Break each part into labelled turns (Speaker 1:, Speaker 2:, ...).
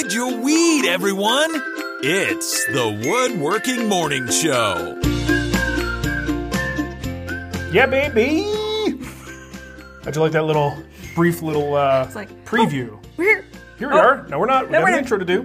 Speaker 1: Hide your weed, everyone. It's the Woodworking Morning Show.
Speaker 2: Yeah, baby. How'd you like that little brief little uh,
Speaker 3: like,
Speaker 2: preview?
Speaker 3: We're
Speaker 2: Here we are. No, we're not. We
Speaker 3: No,
Speaker 2: have an intro to do.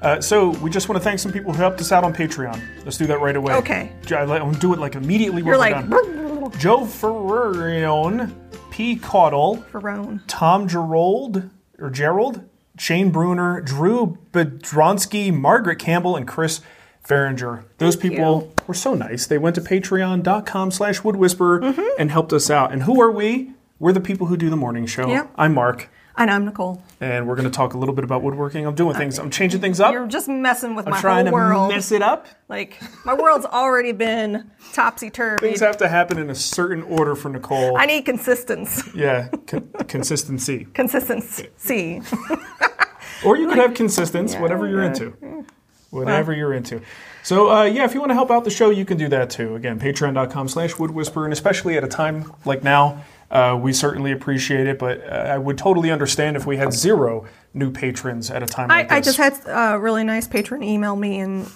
Speaker 2: Uh, so we just want to thank some people who helped us out on Patreon. Let's do that right away.
Speaker 3: Okay.
Speaker 2: I will do it like immediately.
Speaker 3: you're like
Speaker 2: done. Joe Ferrarion, P. Caudle,
Speaker 3: Verone.
Speaker 2: Tom Gerold or Gerald, Shane Bruner, Drew Bedronsky, Margaret Campbell, and Chris Farringer. Those people were so nice. They went to patreon.com slash woodwhisperer
Speaker 3: Mm-hmm.
Speaker 2: and helped us out. And who are we? We're the people who do the morning show.
Speaker 3: Yep.
Speaker 2: I'm Mark,
Speaker 3: And I'm Nicole.
Speaker 2: And we're going to talk a little bit about woodworking. I'm doing things. I'm changing things up.
Speaker 3: You're just messing with
Speaker 2: I'm
Speaker 3: my
Speaker 2: trying
Speaker 3: whole
Speaker 2: to
Speaker 3: world.
Speaker 2: mess it up.
Speaker 3: Like my world's already been topsy turvy.
Speaker 2: Things have to happen in a certain order for Nicole.
Speaker 3: I need consistency.
Speaker 2: yeah, con- consistency.
Speaker 3: Consistency.
Speaker 2: Or you could have consistence, whatever you're into. Whatever you're into. So, uh, yeah, if you want to help out the show, you can do that too. Again, patreon.com slash woodwhisper. And especially at a time like now, uh, we certainly appreciate it. But uh, I would totally understand if we had zero new patrons at a time
Speaker 3: I,
Speaker 2: like
Speaker 3: I just had a really nice patron email me and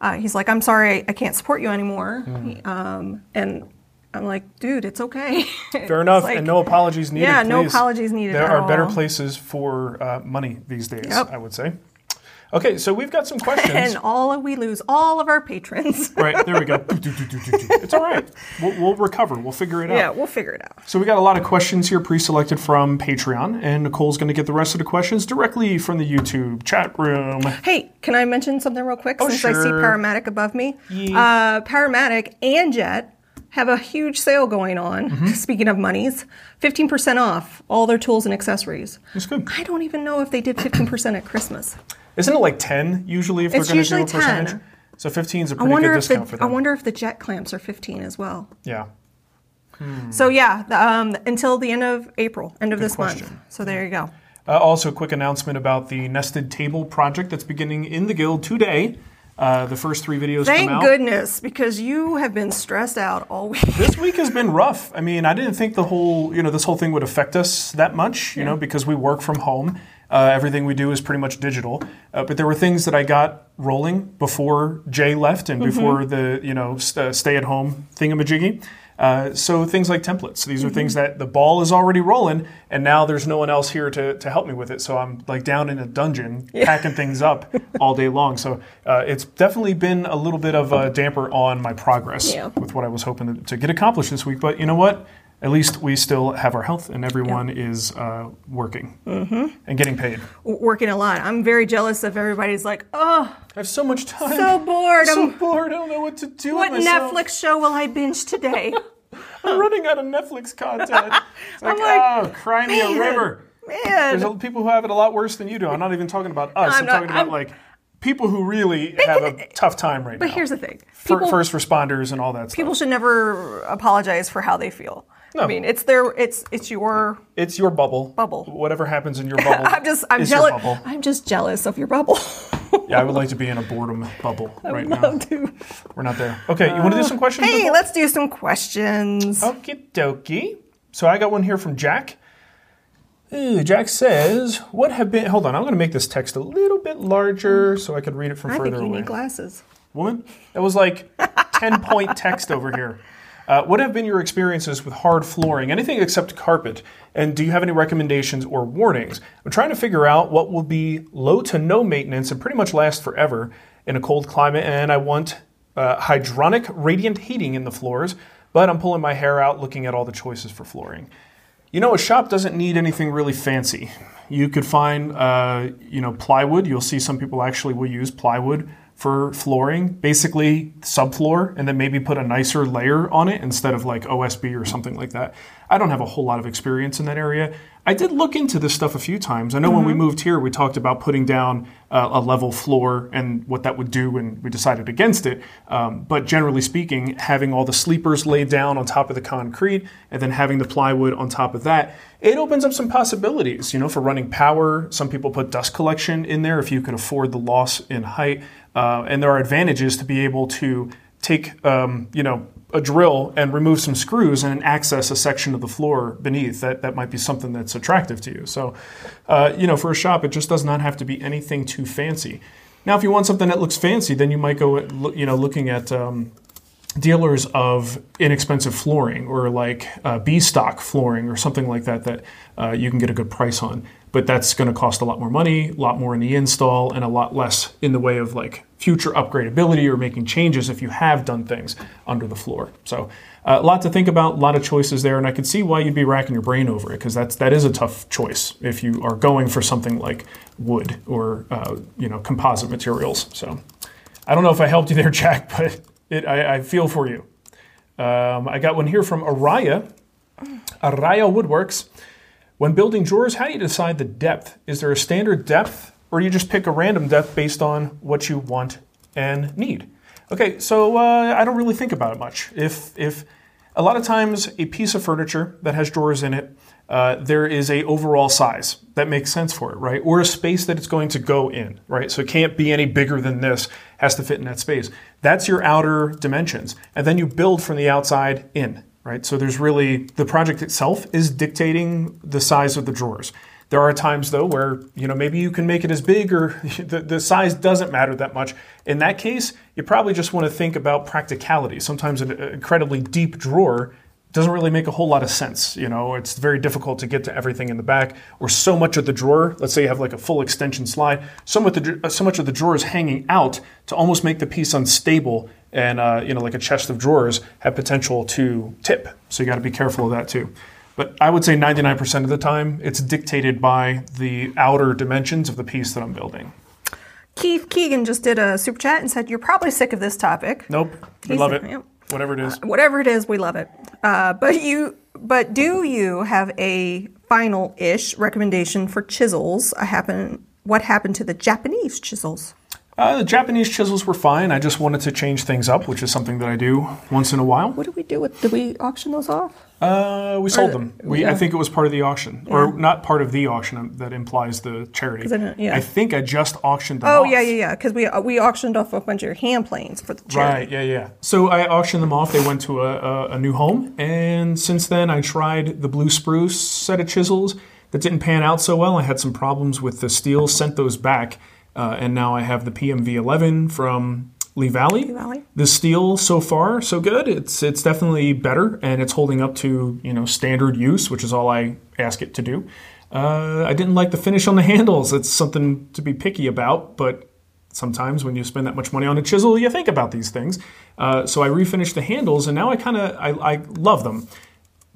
Speaker 3: uh, he's like, I'm sorry, I can't support you anymore.
Speaker 2: Hmm.
Speaker 3: Um, and I'm like, dude, it's okay.
Speaker 2: Fair enough.
Speaker 3: like-
Speaker 2: and no apologies needed.
Speaker 3: Yeah, no apologies needed
Speaker 2: There are better places for uh, money these days,
Speaker 3: Yep.
Speaker 2: I would say. Okay, so we've got some questions.
Speaker 3: and all we lose all of our patrons.
Speaker 2: right, there we go. it's all right. We'll, we'll recover. We'll figure it out.
Speaker 3: yeah, we'll figure it out.
Speaker 2: So we got a lot of questions here pre-selected from Patreon, and Nicole's going to get the rest of the questions directly from the YouTube chat room.
Speaker 3: Hey, can I mention something real quick
Speaker 2: Oh,
Speaker 3: since I see
Speaker 2: sure.
Speaker 3: Powermatic above me?
Speaker 2: Yeah.
Speaker 3: Uh, Powermatic and Jet have a huge sale going on.
Speaker 2: Mm-hmm.
Speaker 3: Speaking of monies, 15% off all their tools and accessories.
Speaker 2: That's good.
Speaker 3: I don't even know if they did 15% at Christmas.
Speaker 2: Isn't it like ten usually if
Speaker 3: It's
Speaker 2: they're going to do a
Speaker 3: usually
Speaker 2: percentage?
Speaker 3: 10.
Speaker 2: So 15 is a pretty good
Speaker 3: if the
Speaker 2: discount for
Speaker 3: that.
Speaker 2: I
Speaker 3: wonder if the Jet clamps are 15 as well.
Speaker 2: yeah.
Speaker 3: So yeah, the, um, until the end of April, end of this
Speaker 2: question.
Speaker 3: month. So there you go.
Speaker 2: Uh, also, a quick announcement about the nested table project that's beginning in the guild today. Uh, the first three videos
Speaker 3: Thank
Speaker 2: come out.
Speaker 3: goodness, because you have been stressed out all week.
Speaker 2: this week has been rough. I mean, I didn't think the whole, you know, this whole thing would affect us that much, you know, because we work from home. Uh, everything we do is pretty much digital. Uh, but there were things that I got rolling before Jay left and before the, you know, st- uh, stay at home thingamajiggy. Uh, so things like templates. These are things that the ball is already rolling, and now there's no one else here to, to help me with it. So I'm like down in a dungeon packing things up all day long. So uh, it's definitely been a little bit of a damper on my progress
Speaker 3: Yeah.
Speaker 2: with what I was hoping to, to get accomplished this week. But you know what? At least we still have our health, and everyone is uh, working
Speaker 3: Mm-hmm.
Speaker 2: and getting paid.
Speaker 3: Working a lot. I'm very jealous of everybody's like, oh,
Speaker 2: I have so much time.
Speaker 3: so bored.
Speaker 2: So
Speaker 3: I'm,
Speaker 2: bored. I don't know what to do.
Speaker 3: what. Netflix show will I binge today?
Speaker 2: I'm running out of Netflix content. It's like,
Speaker 3: like,
Speaker 2: oh, cry me a
Speaker 3: man,
Speaker 2: river. There's
Speaker 3: Man,
Speaker 2: a- people who have it a lot worse than you do. I'm not even talking about us. I'm,
Speaker 3: I'm not-
Speaker 2: talking about
Speaker 3: I'm-
Speaker 2: like people who really have a tough time right
Speaker 3: but
Speaker 2: now.
Speaker 3: But here's the thing. People,
Speaker 2: first responders and all that stuff.
Speaker 3: people should never apologize for how they feel.
Speaker 2: No.
Speaker 3: I mean, it's their, it's, it's your.
Speaker 2: it's your bubble.
Speaker 3: Bubble.
Speaker 2: Whatever happens in your bubble.
Speaker 3: I'm just, I'm
Speaker 2: is your
Speaker 3: jealous.
Speaker 2: bubble.
Speaker 3: I'm just jealous of your bubble.
Speaker 2: Yeah, I would like to be in a boredom bubble right now.
Speaker 3: Love to.
Speaker 2: We're not there. Okay, you want to do some questions?
Speaker 3: Hey, let's do some questions.
Speaker 2: Okie dokie. So I got one here from Jack. Ooh, Jack says, "What have been?" Hold on, I'm going to make this text a little bit larger so I could read it from
Speaker 3: I
Speaker 2: further
Speaker 3: think you
Speaker 2: away.
Speaker 3: need glasses.
Speaker 2: Woman, that was like ten point text over here. Uh, what have been your experiences with hard flooring? Anything except carpet? And do you have any recommendations or warnings? I'm trying to figure out what will be low to no maintenance and pretty much last forever in a cold climate. And I want uh, hydronic radiant heating in the floors, but I'm pulling my hair out looking at all the choices for flooring. You know, a shop doesn't need anything really fancy. You could find, uh, you know, plywood. You'll see some people actually will use plywood for flooring, basically subfloor, and then maybe put a nicer layer on it instead of like OSB or something like that. I don't have a whole lot of experience in that area. I did look into this stuff a few times. I know when we moved here, we talked about putting down uh, a level floor and what that would do, and we decided against it. Um, but generally speaking, having all the sleepers laid down on top of the concrete and then having the plywood on top of that, it opens up some possibilities, you know, for running power. Some people put dust collection in there if you could afford the loss in height. Uh, and there are advantages to be able to take, um, you know, a drill and remove some screws and access a section of the floor beneath, that, that might be something that's attractive to you. So, uh, you know, for a shop, it just does not have to be anything too fancy. Now, if you want something that looks fancy, then you might go, you know, looking at um, dealers of inexpensive flooring or like uh, B stock flooring or something like that that uh, you can get a good price on. But that's going to cost a lot more money, a lot more in the install, and a lot less in the way of like future upgradability or making changes if you have done things under the floor. So uh, a lot to think about, a lot of choices there, and I can see why you'd be racking your brain over it because that's that is a tough choice if you are going for something like wood or uh, you know composite materials. So I don't know if I helped you there, Jack, but it, I, I feel for you. Um, I got one here from Araya. Araya Woodworks. When building drawers, how do you decide the depth? Is there a standard depth, or do you just pick a random depth based on what you want and need? Okay, so uh, I don't really think about it much. If if a lot of times a piece of furniture that has drawers in it uh, there is a overall size that makes sense for it, right? Or a space that it's going to go in, right? So it can't be any bigger than this, has to fit in that space. That's your outer dimensions. And then you build from the outside in, right? So there's really, the project itself is dictating the size of the drawers. There are times though where, you know, maybe you can make it as big or the, the size doesn't matter that much. In that case, you probably just want to think about practicality. Sometimes an incredibly deep drawer doesn't really make a whole lot of sense. You know, it's very difficult to get to everything in the back, or so much of the drawer. Let's say you have like a full extension slide. So much, the, so much of the drawer is hanging out to almost make the piece unstable, and uh, you know, like a chest of drawers have potential to tip. So you got to be careful of that too. But I would say 99% of the time, it's dictated by the outer dimensions of the piece that I'm building.
Speaker 3: Keith Keegan just did a super chat and said, "You're probably sick of this topic."
Speaker 2: Nope, we love it. Yep. Whatever it is.
Speaker 3: Uh, whatever it is, we love it. Uh, but you, but do you have a final-ish recommendation for chisels? I happen. What happened to the Japanese chisels?
Speaker 2: Uh, the Japanese chisels were fine. I just wanted to change things up, which is something that I do once in a while.
Speaker 3: What did we do with? Did we auction those off?
Speaker 2: Uh, we sold them. We, yeah. I think it was part of the auction, yeah. or not part of the auction. Um, that implies the charity. I, yeah. I think I just auctioned them.
Speaker 3: Oh
Speaker 2: off.
Speaker 3: yeah, yeah, yeah. Because we uh, we auctioned off a bunch of your hand planes for the charity.
Speaker 2: Right. Yeah, yeah. So I auctioned them off. They went to a, a, a new home, and since then I tried the blue spruce set of chisels that didn't pan out so well. I had some problems with the steel. Sent those back, uh, and now I have the PMV 11 from Lee Valley.
Speaker 3: Lee Valley.
Speaker 2: The steel so far so good. It's it's definitely better and it's holding up to you know standard use, which is all I ask it to do. Uh, I didn't like the finish on the handles. It's something to be picky about, but sometimes when you spend that much money on a chisel, you think about these things. Uh, so I refinished the handles, and now I kind of I, I love them.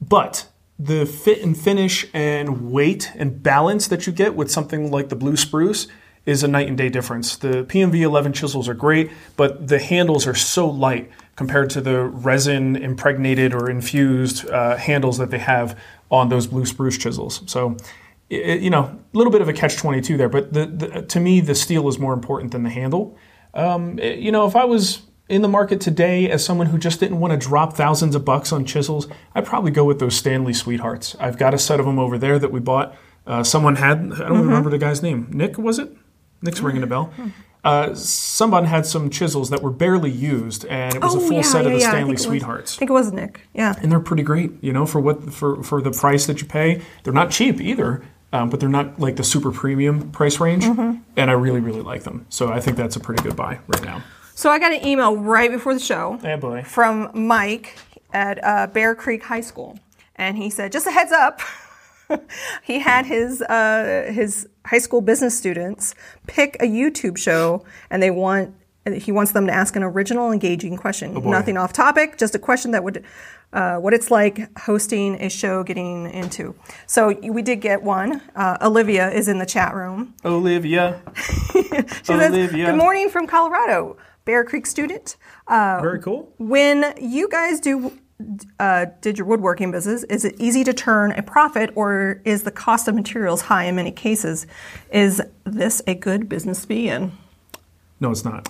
Speaker 2: But the fit and finish and weight and balance that you get with something like the blue spruce is a night and day difference. The PMV 11 chisels are great, but the handles are so light compared to the resin impregnated or infused uh, handles that they have on those blue spruce chisels. So, it, you know, a little bit of a catch 22 there, but the, the, to me, the steel is more important than the handle. Um, it, you know, if I was in the market today as someone who just didn't want to drop thousands of bucks on chisels, I'd probably go with those Stanley Sweethearts. I've got a set of them over there that we bought. Uh, someone had, I don't mm-hmm. remember the guy's name. Nick, was it? Nick's ringing a bell. Uh, someone had some chisels that were barely used, and it was
Speaker 3: oh,
Speaker 2: a full
Speaker 3: yeah,
Speaker 2: set
Speaker 3: yeah,
Speaker 2: of the
Speaker 3: yeah.
Speaker 2: Stanley Sweethearts.
Speaker 3: I think it was Nick. Yeah,
Speaker 2: and they're pretty great. You know, for what for for the price that you pay, they're not cheap either. Um, but they're not like the super premium price range, mm-hmm. and I really really like them. So I think that's a pretty good buy right now.
Speaker 3: So I got an email right before the show.
Speaker 2: Hey boy.
Speaker 3: From Mike at uh, Bear Creek High School, and he said, "Just a heads up." he had his uh, his high school business students pick a YouTube show, and they want he wants them to ask an original, engaging question.
Speaker 2: Oh
Speaker 3: Nothing off topic, just a question that would uh, what it's like hosting a show, getting into. So we did get one. Uh, Olivia is in the chat room.
Speaker 2: Olivia.
Speaker 3: she Olivia. says, "Good morning from Colorado." Bear Creek student.
Speaker 2: Uh, Very cool.
Speaker 3: When you guys do uh, did your woodworking business, is it easy to turn a profit or is the cost of materials high in many cases? Is this a good business to be in?
Speaker 2: No, it's not.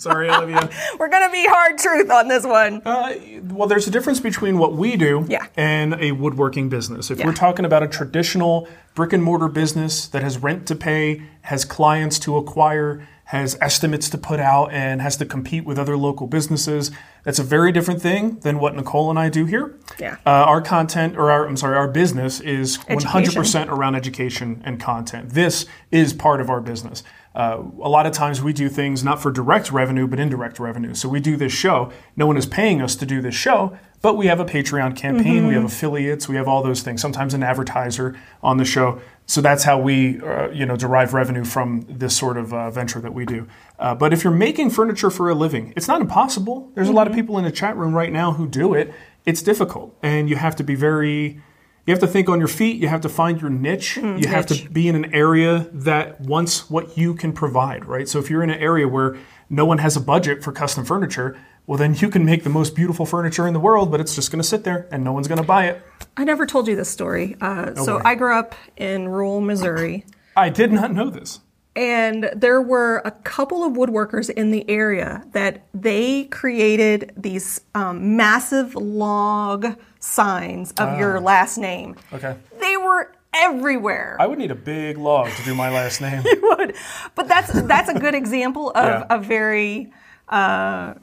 Speaker 2: Sorry, Olivia.
Speaker 3: We're gonna be hard truth on this one.
Speaker 2: Uh, well, there's a difference between what we do
Speaker 3: Yeah.
Speaker 2: and a woodworking business. If
Speaker 3: Yeah.
Speaker 2: we're talking about a traditional brick and mortar business that has rent to pay, has clients to acquire, has estimates to put out, and has to compete with other local businesses, that's a very different thing than what Nicole and I do here.
Speaker 3: Yeah.
Speaker 2: Uh, our content, or our, I'm sorry, our business is
Speaker 3: Education.
Speaker 2: 100% around education and content. This is part of our business. Uh, a lot of times we do things not for direct revenue, but indirect revenue. So we do this show. No one is paying us to do this show, but we have a Patreon campaign, we have affiliates, we have all those things. Sometimes an advertiser on the show. So that's how we, uh, you know, derive revenue from this sort of uh, venture that we do. Uh, but if you're making furniture for a living, it's not impossible. There's a lot of people in the chat room right now who do it. It's difficult, and you have to be very you have to think on your feet. You have to find your niche. you have to be in an area that wants what you can provide, right? So if you're in an area where no one has a budget for custom furniture, well, then you can make the most beautiful furniture in the world, but it's just going to sit there and no one's going to buy it.
Speaker 3: I never told you this story. Uh, so
Speaker 2: boy.
Speaker 3: I grew up in rural Missouri.
Speaker 2: I did not know this.
Speaker 3: And there were a couple of woodworkers in the area that they created these um, massive log signs of your last name.
Speaker 2: Okay.
Speaker 3: They were everywhere.
Speaker 2: I would need a big log to do my last name.
Speaker 3: You would. But that's that's a good example of
Speaker 2: Yeah.
Speaker 3: a very uh,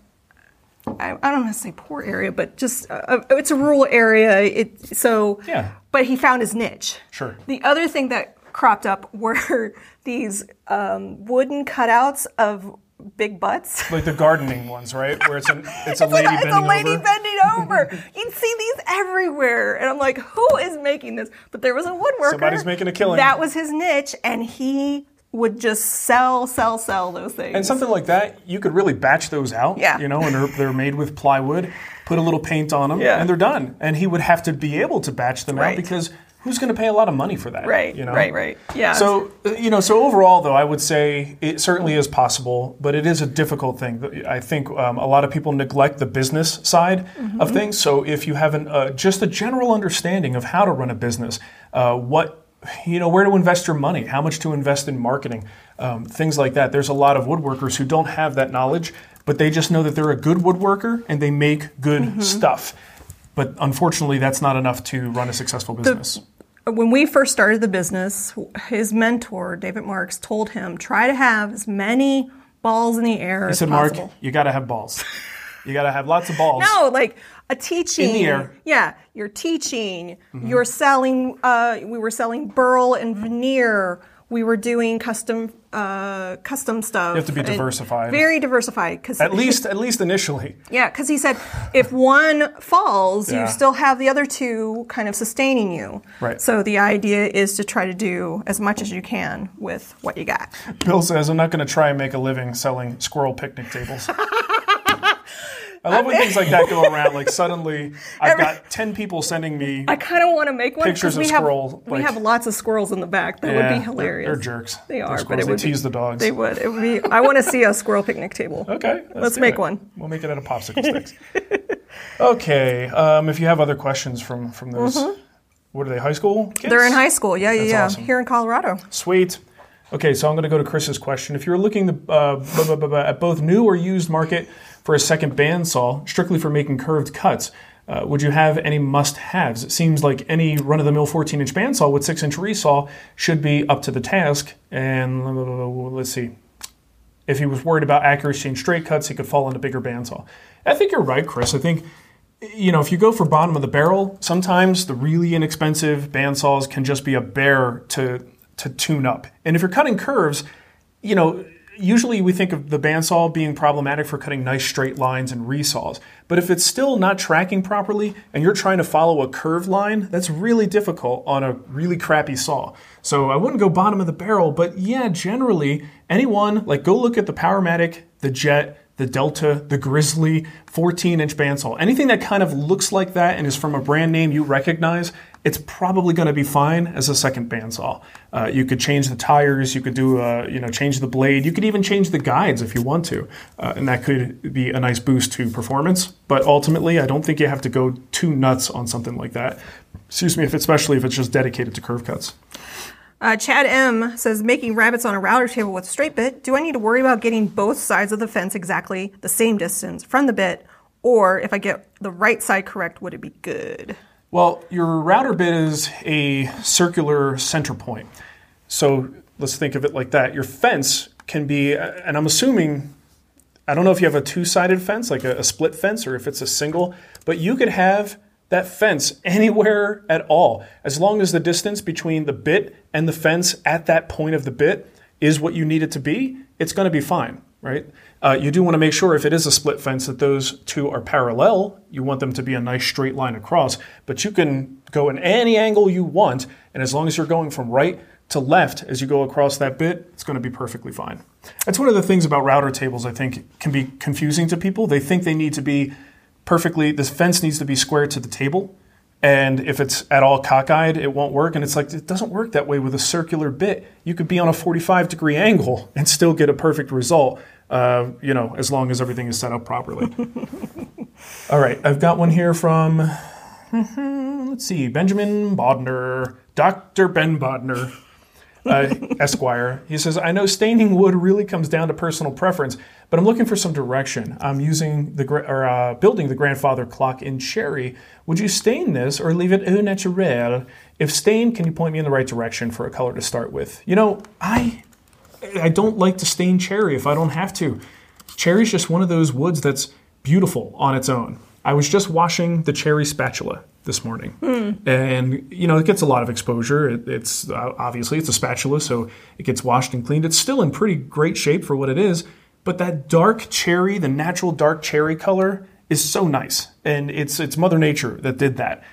Speaker 3: I, I don't want to say poor area, but just uh, it's a rural area. It so
Speaker 2: Yeah.
Speaker 3: But he found his niche.
Speaker 2: Sure.
Speaker 3: The other thing that cropped up were these um, wooden cutouts of big butts.
Speaker 2: like the gardening ones, right? Where it's, an, it's a
Speaker 3: It's
Speaker 2: lady
Speaker 3: a, it's
Speaker 2: bending
Speaker 3: a lady
Speaker 2: over.
Speaker 3: bending over. You'd see these everywhere, and I'm like, who is making this? But there was a woodworker.
Speaker 2: Somebody's making a killing.
Speaker 3: That was his niche, and he would just sell, sell, sell those things.
Speaker 2: And something like that, you could really batch those out.
Speaker 3: Yeah.
Speaker 2: You know, and they're, they're made with plywood, put a little paint on them,
Speaker 3: Yeah.
Speaker 2: and they're done. And he would have to be able to batch them out because who's going to pay a lot of money for that?
Speaker 3: Right,
Speaker 2: You know?
Speaker 3: right, right. Yeah.
Speaker 2: So, uh, you know, so overall, though, I would say it certainly is possible, but it is a difficult thing. I think um, a lot of people neglect the business side
Speaker 3: Mm-hmm.
Speaker 2: of things. So if you have an, uh, just a general understanding of how to run a business, uh, what you know, where to invest your money, how much to invest in marketing, um, things like that. There's a lot of woodworkers who don't have that knowledge, but they just know that they're a good woodworker and they make good
Speaker 3: Mm-hmm.
Speaker 2: stuff. But unfortunately, that's not enough to run a successful business.
Speaker 3: When we first started the business, his mentor, David Marks, told him try to have as many balls in the air he
Speaker 2: said, Mark, you got to have balls. you got to have lots of balls.
Speaker 3: No, like a teaching.
Speaker 2: In the air. Mm-hmm.
Speaker 3: Yeah, you're teaching. You're selling. Uh, we were selling burl and veneer. We were doing custom, uh, custom stuff.
Speaker 2: You have to be diversified.
Speaker 3: Very diversified, because
Speaker 2: At least, at least initially.
Speaker 3: yeah, because he said if one falls,
Speaker 2: Yeah.
Speaker 3: you still have the other two kind of sustaining you.
Speaker 2: Right.
Speaker 3: So the idea is to try to do as much as you can with what you got.
Speaker 2: Bill says, I'm not going to try and make a living selling squirrel picnic tables. I love when things like that go around. Like suddenly, I've got ten people sending me.
Speaker 3: I kind of want to make one
Speaker 2: Pictures
Speaker 3: because we
Speaker 2: of
Speaker 3: have
Speaker 2: squirrel,
Speaker 3: we have lots of squirrels in the back. That would
Speaker 2: Yeah,
Speaker 3: be
Speaker 2: they're-
Speaker 3: hilarious.
Speaker 2: They're, jerks.
Speaker 3: They
Speaker 2: They're
Speaker 3: but it would
Speaker 2: they
Speaker 3: be-
Speaker 2: tease the dogs.
Speaker 3: They would. It would be. I want to see a squirrel picnic table.
Speaker 2: Okay,
Speaker 3: Let's
Speaker 2: do
Speaker 3: make
Speaker 2: it.
Speaker 3: one.
Speaker 2: We'll make it out of popsicle sticks. okay, um, if you have other questions from from those, what are they? High school kids?
Speaker 3: Mm-hmm. They're in high school. Yeah, yeah,
Speaker 2: That's
Speaker 3: yeah.
Speaker 2: awesome.
Speaker 3: Here in Colorado.
Speaker 2: Sweet. Okay, so I'm going to go to Chris's question. If you're looking to, uh, blah, blah, blah, blah, at both new or used market for a second bandsaw, strictly for making curved cuts, uh, would you have any must-haves? It seems like any run-of-the-mill 14-inch bandsaw with 6-inch resaw should be up to the task. And let's see. If he was worried about accuracy and straight cuts, he could fall into bigger bandsaw. I think you're right, Chris. I think you know, if you go for bottom of the barrel, sometimes the really inexpensive bandsaws can just be a bear to to tune up. And if you're cutting curves, you know, usually we think of the bandsaw being problematic for cutting nice straight lines and resaws. But if it's still not tracking properly and you're trying to follow a curved line, that's really difficult on a really crappy saw. So I wouldn't go bottom of the barrel, but yeah, generally anyone like go look at the Powermatic, the Jet, the Delta, the Grizzly, 14 inch bandsaw. Anything that kind of looks like that and is from a brand name you recognize, it's probably going to be fine as a second bandsaw. Uh, you could change the tires, you could do, uh, you know, change the blade, you could even change the guides if you want to, uh, and that could be a nice boost to performance. But ultimately, I don't think you have to go too nuts on something like that. Excuse me, if especially if it's just dedicated to curve cuts.
Speaker 3: Uh, Chad M says, making rabbets on a router table with a straight bit. Do I need to worry about getting both sides of the fence exactly the same distance from the bit? Or if I get the right side correct, would it be good?
Speaker 2: Well, your router bit is a circular center point. So let's think of it like that. Your fence can be, and I'm assuming, I don't know if you have a two sided fence, like a, a, split fence, or if it's a single, but you could have that fence anywhere at all, as long as the distance between the bit and the fence at that point of the bit is what you need it to be, it's going to be fine, right? Uh, you do want to make sure if it is a split fence that those two are parallel. You want them to be a nice straight line across, but you can go in any angle you want, and as long as you're going from right to left as you go across that bit, it's going to be perfectly fine. That's one of the things about router tables I think can be confusing to people. They think they need to be perfectly, this fence needs to be square to the table. And if it's at all cockeyed, it won't work. And it's like, it doesn't work that way with a circular bit. You could be on a 45 degree angle and still get a perfect result, uh, you know, as long as everything is set up properly. all right, I've got one here from, let's see, Benjamin Bodner, Dr. Ben Bodner uh, Esquire. He says, I know staining wood really comes down to personal preference, but I'm looking for some direction. I'm using the or uh, building the grandfather clock in cherry. Would you stain this or leave it au naturel? If stain, can you point me in the right direction for a color to start with? You know, I I don't like to stain cherry if I don't have to. Cherry is just one of those woods that's beautiful on its own. I was just washing the cherry spatula this morning, mm. and you know it gets a lot of exposure. It, it's uh, obviously it's a spatula, so it gets washed and cleaned. It's still in pretty great shape for what it is, but that dark cherry, the natural dark cherry color, is so nice, and it's it's Mother Nature that did that.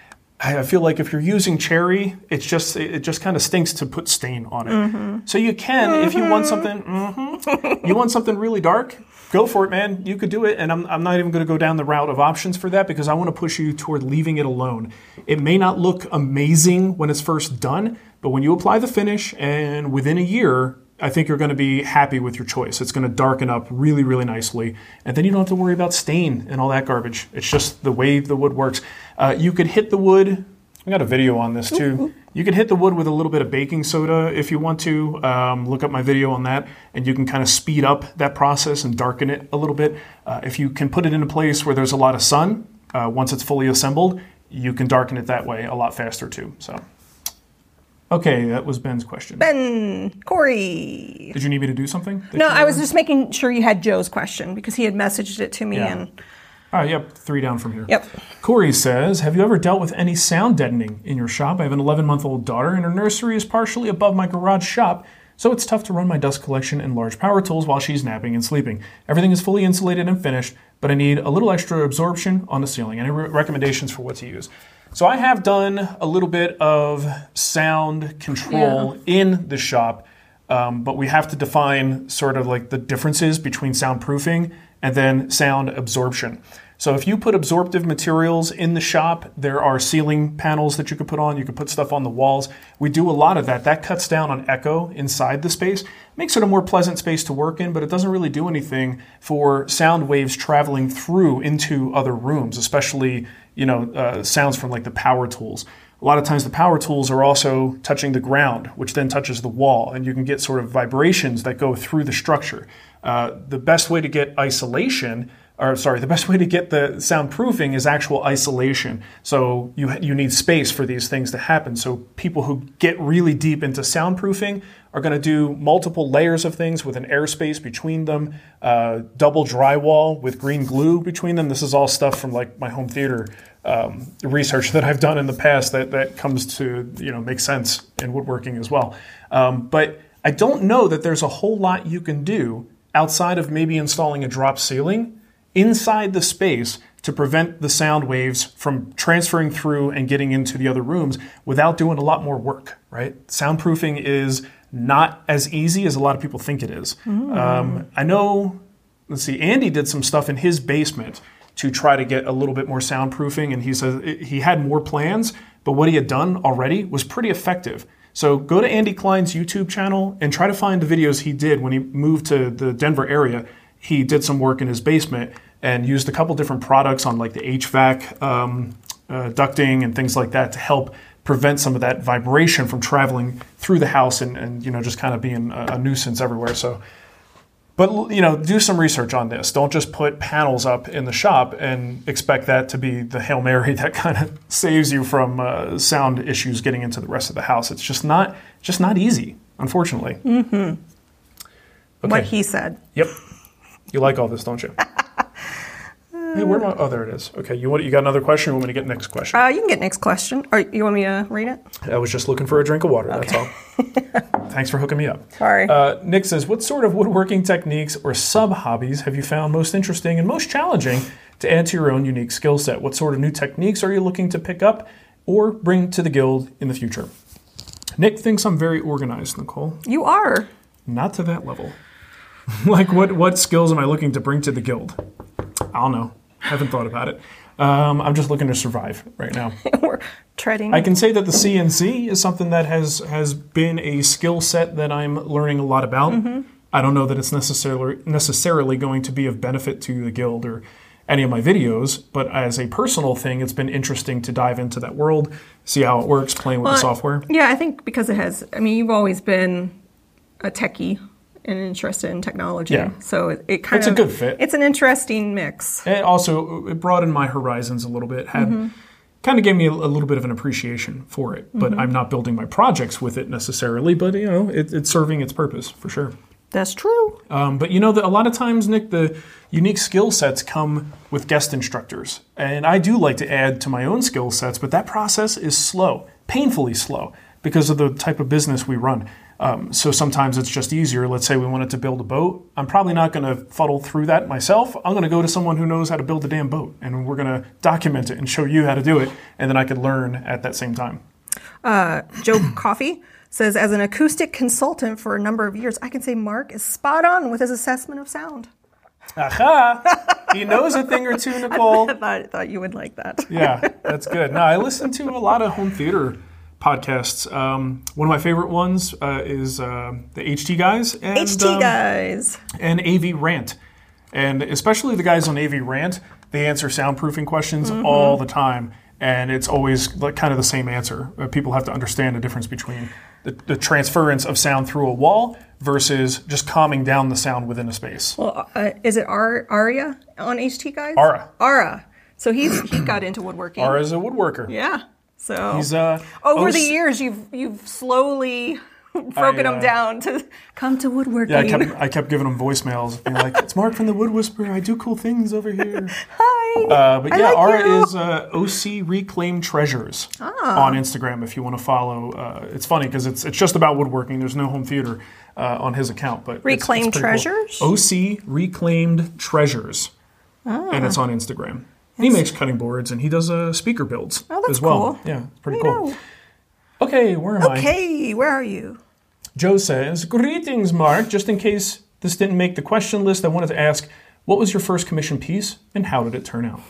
Speaker 2: I feel like if you're using cherry, it's just it just kind of stinks to put stain on it. Mm-hmm. So you can, mm-hmm. if you want something, mm-hmm, you want something really dark, go for it, man. You could do it. And I'm, I'm not even going to go down the route of options for that because I want to push you toward leaving it alone. It may not look amazing when it's first done, but when you apply the finish and within a year, I think you're going to be happy with your choice. It's going to darken up really, really nicely. And then you don't have to worry about stain and all that garbage. It's just the way the wood works. Uh, you could hit the wood. I got a video on this too. You can hit the wood with a little bit of baking soda if you want to. Um, look up my video on that, and you can kind of speed up that process and darken it a little bit. Uh, if you can put it in a place where there's a lot of sun, uh, once it's fully assembled, you can darken it that way a lot faster too. So, okay, that was Ben's question.
Speaker 3: Ben, Corey.
Speaker 2: Did you need me to do something?
Speaker 3: No, I was just making sure you had Joe's question because he had messaged it to me yeah. and
Speaker 2: Ah, yep, three down from here.
Speaker 3: Yep.
Speaker 2: Corey says, Have you ever dealt with any sound deadening in your shop? I have an 11 month old daughter, and her nursery is partially above my garage shop, so it's tough to run my dust collection and large power tools while she's napping and sleeping. Everything is fully insulated and finished, but I need a little extra absorption on the ceiling. Any re- recommendations for what to use? So I have done a little bit of sound control yeah. in the shop, um, but we have to define sort of like the differences between soundproofing and then sound absorption. So if you put absorptive materials in the shop, there are ceiling panels that you could put on. You could put stuff on the walls. We do a lot of that. That cuts down on echo inside the space, makes it a more pleasant space to work in, but it doesn't really do anything for sound waves traveling through into other rooms, especially you know uh, sounds from like the power tools. A lot of times the power tools are also touching the ground, which then touches the wall, and you can get sort of vibrations that go through the structure. Uh, the best way to get isolation or sorry, the best way to get the soundproofing is actual isolation. So you you need space for these things to happen. So people who get really deep into soundproofing are going to do multiple layers of things with an airspace between them, uh, double drywall with green glue between them. This is all stuff from like my home theater um, research that I've done in the past that that comes to you know make sense in woodworking as well. Um, but I don't know that there's a whole lot you can do outside of maybe installing a drop ceiling inside the space to prevent the sound waves from transferring through and getting into the other rooms without doing a lot more work, right? Soundproofing is not as easy as a lot of people think it is. Mm. Um, I know, let's see, Andy did some stuff in his basement to try to get a little bit more soundproofing, and he says he had more plans, but what he had done already was pretty effective. So go to Andy Klein's YouTube channel and try to find the videos he did when he moved to the Denver area. He did some work in his basement and used a couple different products on like the HVAC um, uh, ducting and things like that to help prevent some of that vibration from traveling through the house and, and you know just kind of being a, a nuisance everywhere. So, but you know, do some research on this. Don't just put panels up in the shop and expect that to be the hail mary that kind of saves you from uh, sound issues getting into the rest of the house. It's just not just not easy, unfortunately. Mm-hmm.
Speaker 3: What he said.
Speaker 2: Yep. You like all this, don't you? hey, where am I? Oh, there it is. Okay, you want you got another question? Or you want me to get next question?
Speaker 3: Uh, you can get next question. Or you want me to read it?
Speaker 2: I was just looking for a drink of water. That's all. Thanks for hooking me up.
Speaker 3: Sorry.
Speaker 2: Uh, Nick says, "What sort of woodworking techniques or sub hobbies have you found most interesting and most challenging to add to your own unique skill set? What sort of new techniques are you looking to pick up or bring to the guild in the future?" Nick thinks I'm very organized, Nicole.
Speaker 3: you are.
Speaker 2: Not to that level. like, what what skills am I looking to bring to the guild? I don't know. Haven't thought about it. Um, I'm just looking to survive right now.
Speaker 3: We're treading.
Speaker 2: I can say that the CNC is something that has has been a skill set that I'm learning a lot about. I don't know that it's necessarily necessarily going to be of benefit to the guild or any of my videos, but as a personal thing, it's been interesting to dive into that world, see how it works, playing with the software.
Speaker 3: Yeah, I think because it has. I mean, you've always been a techie and interested in technology.
Speaker 2: Yeah.
Speaker 3: So it, it kind
Speaker 2: It's a good fit.
Speaker 3: It's an interesting mix.
Speaker 2: It also it broadened my horizons a little bit. Had kind of gave me a, a little bit of an appreciation for it. But I'm not building my projects with it necessarily. But you know, it, it's serving its purpose for sure.
Speaker 3: That's true.
Speaker 2: Um, but you know that a lot of times, Nick, the unique skill sets come with guest instructors, and I do like to add to my own skill sets. But that process is slow, painfully slow, because of the type of business we run. Um, so sometimes it's just easier. Let's say we wanted to build a boat. I'm probably not going to fuddle through that myself. I'm going to go to someone who knows how to build a damn boat, and we're going to document it and show you how to do it, and then I could learn at that same time.
Speaker 3: Joe Coffee says, as an acoustic consultant for a number of years, I can say Mark is spot on with his assessment of sound.
Speaker 2: Aha! he knows a thing or two, Nicole.
Speaker 3: I thought, thought you would like that.
Speaker 2: yeah, that's good. Now I listen to a lot of home theater podcasts. Um, one of my favorite ones uh, is uh, the HT guys and
Speaker 3: HT
Speaker 2: um,
Speaker 3: guys.
Speaker 2: and AV Rant, and especially the guys on AV Rant. They answer soundproofing questions
Speaker 3: Mm-hmm.
Speaker 2: all the time, and it's always like kind of the same answer. Uh, people have to understand the difference between the, the transference of sound through a wall versus just calming down the sound within a space.
Speaker 3: Well, uh, is it Ar- Aria on HT guys?
Speaker 2: Ara.
Speaker 3: Ara. So he's he got into woodworking.
Speaker 2: Or as a woodworker,
Speaker 3: Yeah. So
Speaker 2: he's uh,
Speaker 3: over the years, you've you've slowly broken
Speaker 2: I,
Speaker 3: them
Speaker 2: uh,
Speaker 3: down to come to woodworking.
Speaker 2: Yeah, I kept I kept giving him voicemails, being like, "It's Mark from the Wood Whisperer. I do cool things over here."
Speaker 3: Hi.
Speaker 2: Uh, but yeah,
Speaker 3: like
Speaker 2: Ara
Speaker 3: you.
Speaker 2: is uh, OC Reclaim Treasures
Speaker 3: Ah.
Speaker 2: on Instagram. If you want to follow, uh, it's funny because it's it's just about woodworking. There's no home theater uh, on his account, but it's- it's
Speaker 3: Treasures?
Speaker 2: Cool. OC Reclaimed Treasures,
Speaker 3: Ah.
Speaker 2: and it's on Instagram. He makes cutting boards and he does uh, speaker builds
Speaker 3: Oh, that's
Speaker 2: as well.
Speaker 3: cool.
Speaker 2: Yeah, it's pretty
Speaker 3: I
Speaker 2: cool.
Speaker 3: know.
Speaker 2: Okay, where am I?
Speaker 3: Okay, where are you?
Speaker 2: Joe says, Greetings, Mark. Just in case this didn't make the question list, I wanted to ask, what was your first commission piece and how did it turn out?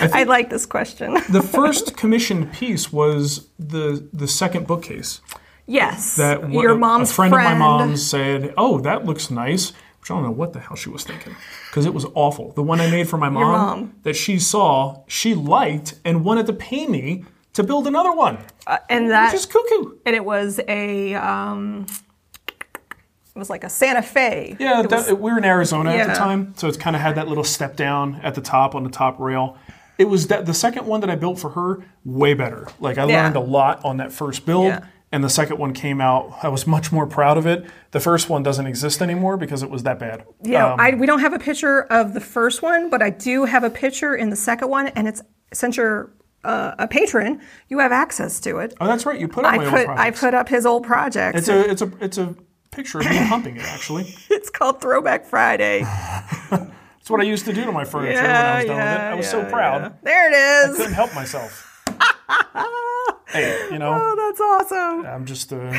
Speaker 3: I like this question.
Speaker 2: The first commissioned piece was the the second bookcase.
Speaker 3: yes.
Speaker 2: That one-
Speaker 3: your mom's
Speaker 2: a friend, of my mom's said, "Oh, that looks nice." Which I don't know what the hell she was thinking because it was awful. The one I made for my mom,
Speaker 3: mom.
Speaker 2: that she saw, she liked and wanted to pay me to build another one.
Speaker 3: Uh, and that
Speaker 2: Just cuckoo.
Speaker 3: and it was a um, it was like a Santa Fe.
Speaker 2: Yeah,
Speaker 3: It was-
Speaker 2: we were in Arizona at the time, so it's kind of had that little step down at the top on the top rail. It was that the second one that I built for her way better. Like I
Speaker 3: Yeah.
Speaker 2: learned a lot on that first build,
Speaker 3: Yeah.
Speaker 2: And the second one came out. I was much more proud of it. The first one doesn't exist anymore because it was that bad.
Speaker 3: Yeah,
Speaker 2: Um,
Speaker 3: I, we don't have a picture of the first one, but I do have a picture in the second one, and it's since you're uh, a patron, you have access to it.
Speaker 2: oh, that's right. You put up
Speaker 3: I
Speaker 2: my old
Speaker 3: put I put up his old project.
Speaker 2: It's a it's a it's a picture of me humping it. Actually,
Speaker 3: It's called Throwback Friday.
Speaker 2: it's what I used to do to my furniture when I was done with it. I was so proud.
Speaker 3: yeah. There it is.
Speaker 2: Couldn't help myself. hey, you know,
Speaker 3: Oh, that's awesome.
Speaker 2: I'm just uh,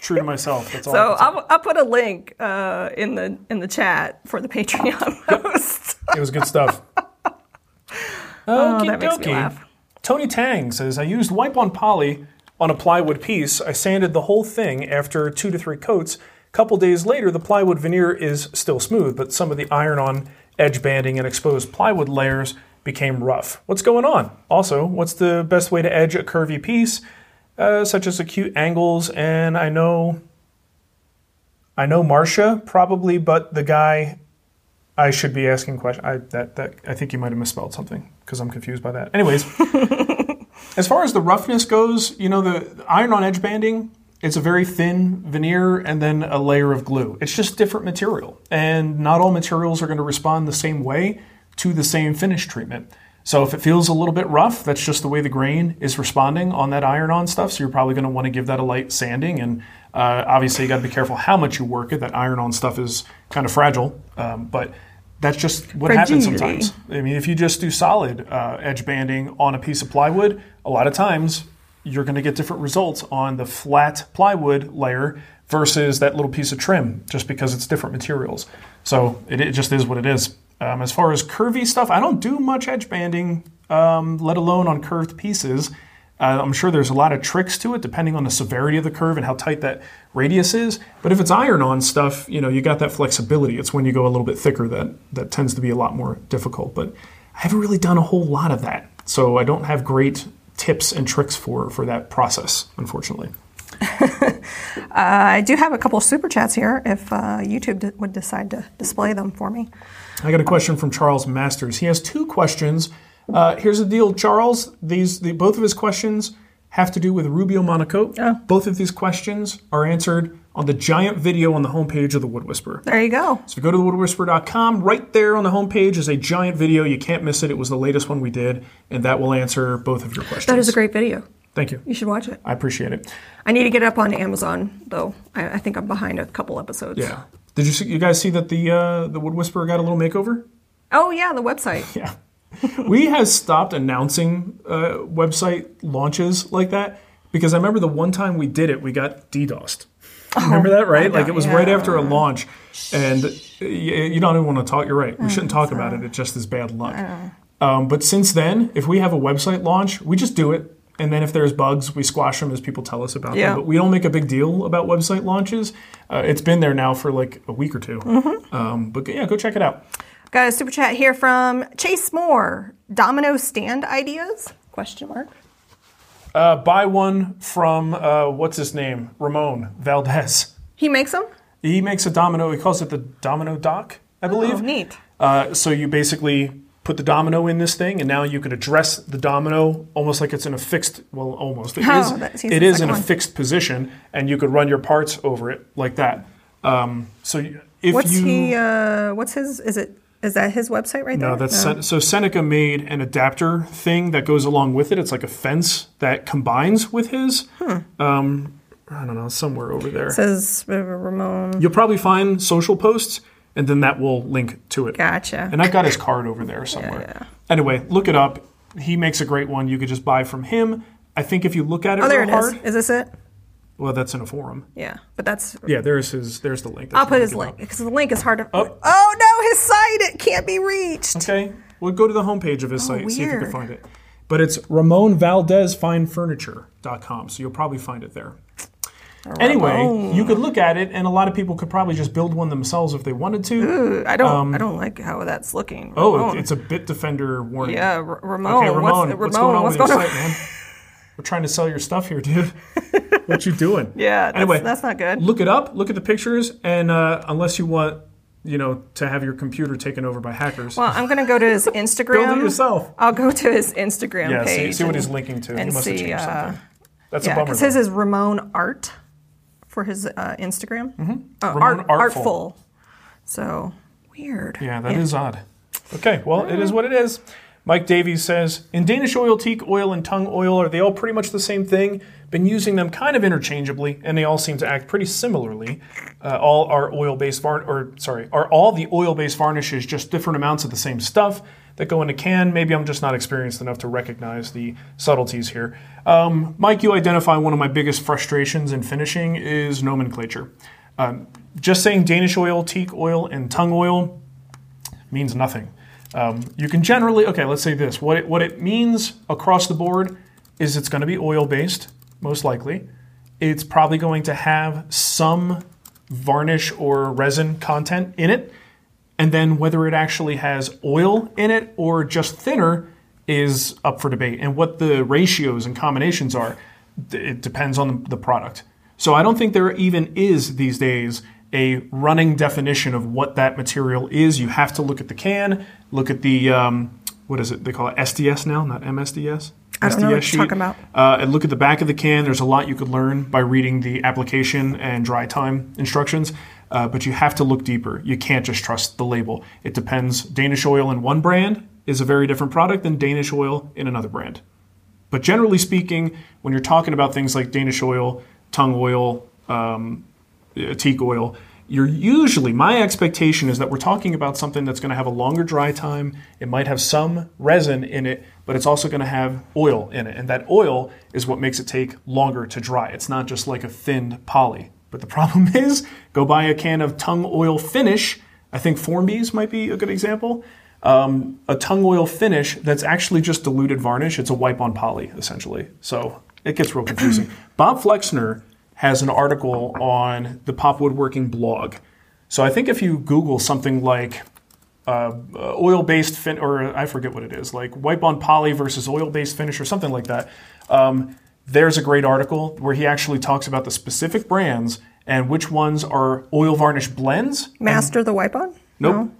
Speaker 2: true to myself. That's all.
Speaker 3: So. I'll, I'll put a link uh, in the in the chat for the Patreon post.
Speaker 2: It was good stuff.
Speaker 3: Oh, that makes me laugh.
Speaker 2: Tony Tang says, I used wipe on poly on a plywood piece. I sanded the whole thing after two to three coats. Couple days later, the plywood veneer is still smooth, but some of the iron on edge banding and exposed plywood layers became rough. What's going on? Also, what's the best way to edge a curvy piece? uh, such as acute angles, and I know, I know Marcia probably, but the guy I should be asking questions. I that that I think you might have misspelled something because I'm confused by that. Anyways, as far as the roughness goes, you know the, the iron-on edge banding. It's a very thin veneer and then a layer of glue. It's just different material, and not all materials are going to respond the same way to the same finish treatment. So if it feels a little bit rough, that's just the way the grain is responding on that iron-on stuff. So you're probably going to want to give that a light sanding, and uh, obviously you got to be careful how much you work it. That iron-on stuff is kind of fragile, um, but that's just what happens sometimes. I mean, if you just do solid uh, edge banding on a piece of plywood, a lot of times you're going to get different results on the flat plywood layer versus that little piece of trim, just because it's different materials. So it, it just is what it is. Um, as far as curvy stuff, I don't do much edge banding, um, let alone on curved pieces. Uh, I'm sure there's a lot of tricks to it, depending on the severity of the curve and how tight that radius is. But if it's iron-on stuff, you know, you got that flexibility. It's when you go a little bit thicker that that tends to be a lot more difficult. But I haven't really done a whole lot of that, so I don't have great tips and tricks for for that process, unfortunately.
Speaker 3: I do have a couple of super chats here if uh, YouTube d- would decide to display them for me.
Speaker 2: I got a question from Charles Masters. He has two questions. Uh, here's the deal, Charles. These the, both of his questions have to do with Rubio Monocoat. Both of these questions are answered on the giant video on the homepage of the Wood Whisperer.
Speaker 3: There you go.
Speaker 2: So go to thewoodwhisperer.com. Right there on the homepage is a giant video. You can't miss it. It was the latest one we did, and that will answer both of your questions.
Speaker 3: That is a great video.
Speaker 2: Thank you.
Speaker 3: You should watch it.
Speaker 2: I appreciate it.
Speaker 3: I need to get it up on Amazon though. I, I think I'm behind a couple episodes.
Speaker 2: Yeah. Did you see, you guys see that the uh, the Wood Whisperer got a little makeover?
Speaker 3: Oh yeah, the website.
Speaker 2: Yeah. we have stopped announcing uh, website launches like that because I remember the one time we did it, we got DDoSed. remember that, right?
Speaker 3: Oh,
Speaker 2: Like it was right after a launch, and you, you don't even want to talk. You're right. We shouldn't talk about it. It just is bad luck. Um, but since then, if we have a website launch, we just do it. And then if there's bugs, we squash them as people tell us about
Speaker 3: Yeah.
Speaker 2: them. But we don't make a big deal about website launches. Uh, it's been there now for like a week or 2
Speaker 3: Mm-hmm.
Speaker 2: Um, but yeah, go check it out.
Speaker 3: Got a super chat here from Chase Moore. Domino stand ideas? Question mark.
Speaker 2: Uh, buy one from uh, what's his name, Ramon Valdez.
Speaker 3: He makes them.
Speaker 2: He makes a domino. He calls it the domino dock, I believe.
Speaker 3: Oh, neat.
Speaker 2: Uh, so you basically put the domino in this thing, and now you can address the domino almost like it's in a fixed. Well, almost. It
Speaker 3: Oh,
Speaker 2: is.
Speaker 3: that's-
Speaker 2: it is in
Speaker 3: second
Speaker 2: a fixed position, and you could run your parts over it like that. Um, so if
Speaker 3: What's
Speaker 2: you
Speaker 3: he? Uh, what's his? Is it? Is that his website right there?
Speaker 2: No, that's so Seneca made an adapter thing that goes along with it. It's like a fence that combines with his. Um, I don't know, somewhere over there.
Speaker 3: says uh, Ramon.
Speaker 2: You'll probably find social posts, and then that will link to it.
Speaker 3: Gotcha.
Speaker 2: And I've got his card over there somewhere.
Speaker 3: yeah.
Speaker 2: Anyway, look it up. He makes a great one. You could just buy from him. I think if you look at it
Speaker 3: oh, there
Speaker 2: real
Speaker 3: it is.
Speaker 2: hard,
Speaker 3: Is this it?
Speaker 2: well, that's in a forum.
Speaker 3: Yeah, but that's.
Speaker 2: Yeah, there's his. There's the link. That's
Speaker 3: I'll put his link because the link is hard to.
Speaker 2: Oh.
Speaker 3: Oh no, his site it can't be reached.
Speaker 2: Okay, well, go to the homepage of his oh, site. See if you can
Speaker 3: Oh,
Speaker 2: find it. But it's Ramon Valdez Fine Furniture.com, so you'll probably find it there. Anyway, you could look at it, and a lot of people could probably just build one themselves if they wanted to.
Speaker 3: I don't. I don't like how that's looking.
Speaker 2: Um, Oh,
Speaker 3: Ramon.
Speaker 2: it's a Bit Defender warning.
Speaker 3: yeah, R- Ramon.
Speaker 2: Okay, Ramon,
Speaker 3: what's,
Speaker 2: what's,
Speaker 3: Ramon,
Speaker 2: going on
Speaker 3: what's
Speaker 2: with
Speaker 3: going
Speaker 2: your
Speaker 3: on?
Speaker 2: site, man? We're trying to sell your stuff here, dude. what you doing?
Speaker 3: Yeah, that's,
Speaker 2: Anyway,
Speaker 3: that's not good.
Speaker 2: Look it up. Look at the pictures, and uh, unless you want, you know, to have your computer taken over by hackers,
Speaker 3: Well, I'm gonna go to his Instagram.
Speaker 2: build it yourself.
Speaker 3: I'll go to his Instagram
Speaker 2: Yeah,
Speaker 3: page.
Speaker 2: see, see what he's linking to. He
Speaker 3: and
Speaker 2: must have
Speaker 3: see,
Speaker 2: changed
Speaker 3: uh,
Speaker 2: something. That's
Speaker 3: Yeah,
Speaker 2: a bummer.
Speaker 3: because his is Ramon Art for his uh, Instagram. Mm-hmm. Uh, art,
Speaker 2: Artful.
Speaker 3: artful. So weird.
Speaker 2: Yeah, that is odd. Okay, well, it is what it is. Mike Davies says In Danish oil, teak oil, and tung oil, are they all pretty much the same thing? Been using them kind of interchangeably, and they all seem to act pretty similarly. Uh, all are oil-based varn, or sorry, are all the oil-based varnishes just different amounts of the same stuff that go into can? Maybe I'm just not experienced enough to recognize the subtleties here. Um, Mike, you identify one of my biggest frustrations in finishing is nomenclature. Um, just saying Danish oil, teak oil, and tung oil means nothing. Um, you can generally, okay, let's say this. What it, what it means across the board is it's going to be oil based, most likely. It's probably going to have some varnish or resin content in it. And then whether it actually has oil in it or just thinner is up for debate. And what the ratios and combinations are, It depends on the product. So I don't think there even is these days a running definition of what that material is. You have to look at the can, look at the um, what is it? They call it SDS now, not MSDS.
Speaker 3: I don't know what you're talking about.
Speaker 2: Uh, and look at the back of the can. There's a lot you could learn by reading the application and dry time instructions, uh, but you have to look deeper. You can't just trust the label. It depends. Danish oil in one brand is a very different product than Danish oil in another brand. But generally speaking, when you're talking about things like Danish oil, tung oil, um, teak oil, you're usually, my expectation is that we're talking about something that's going to have a longer dry time. It might have some resin in it, but it's also going to have oil in it. And that oil is what makes it take longer to dry. It's not just like a thinned poly. But the problem is, go buy a can of tung oil finish. I think Formby's might be a good example. Um, a tung oil finish that's actually just diluted varnish. It's a wipe on poly, essentially. So it gets real confusing. Bob Flexner has an article on the Pop Woodworking blog. So I think if you Google something like uh, oil-based fin, or I forget what it is, like wipe on poly versus oil-based finish, or something like that. Um, there's a great article where he actually talks about the specific brands and which ones are oil varnish blends.
Speaker 3: Master the wipe on?
Speaker 2: Nope.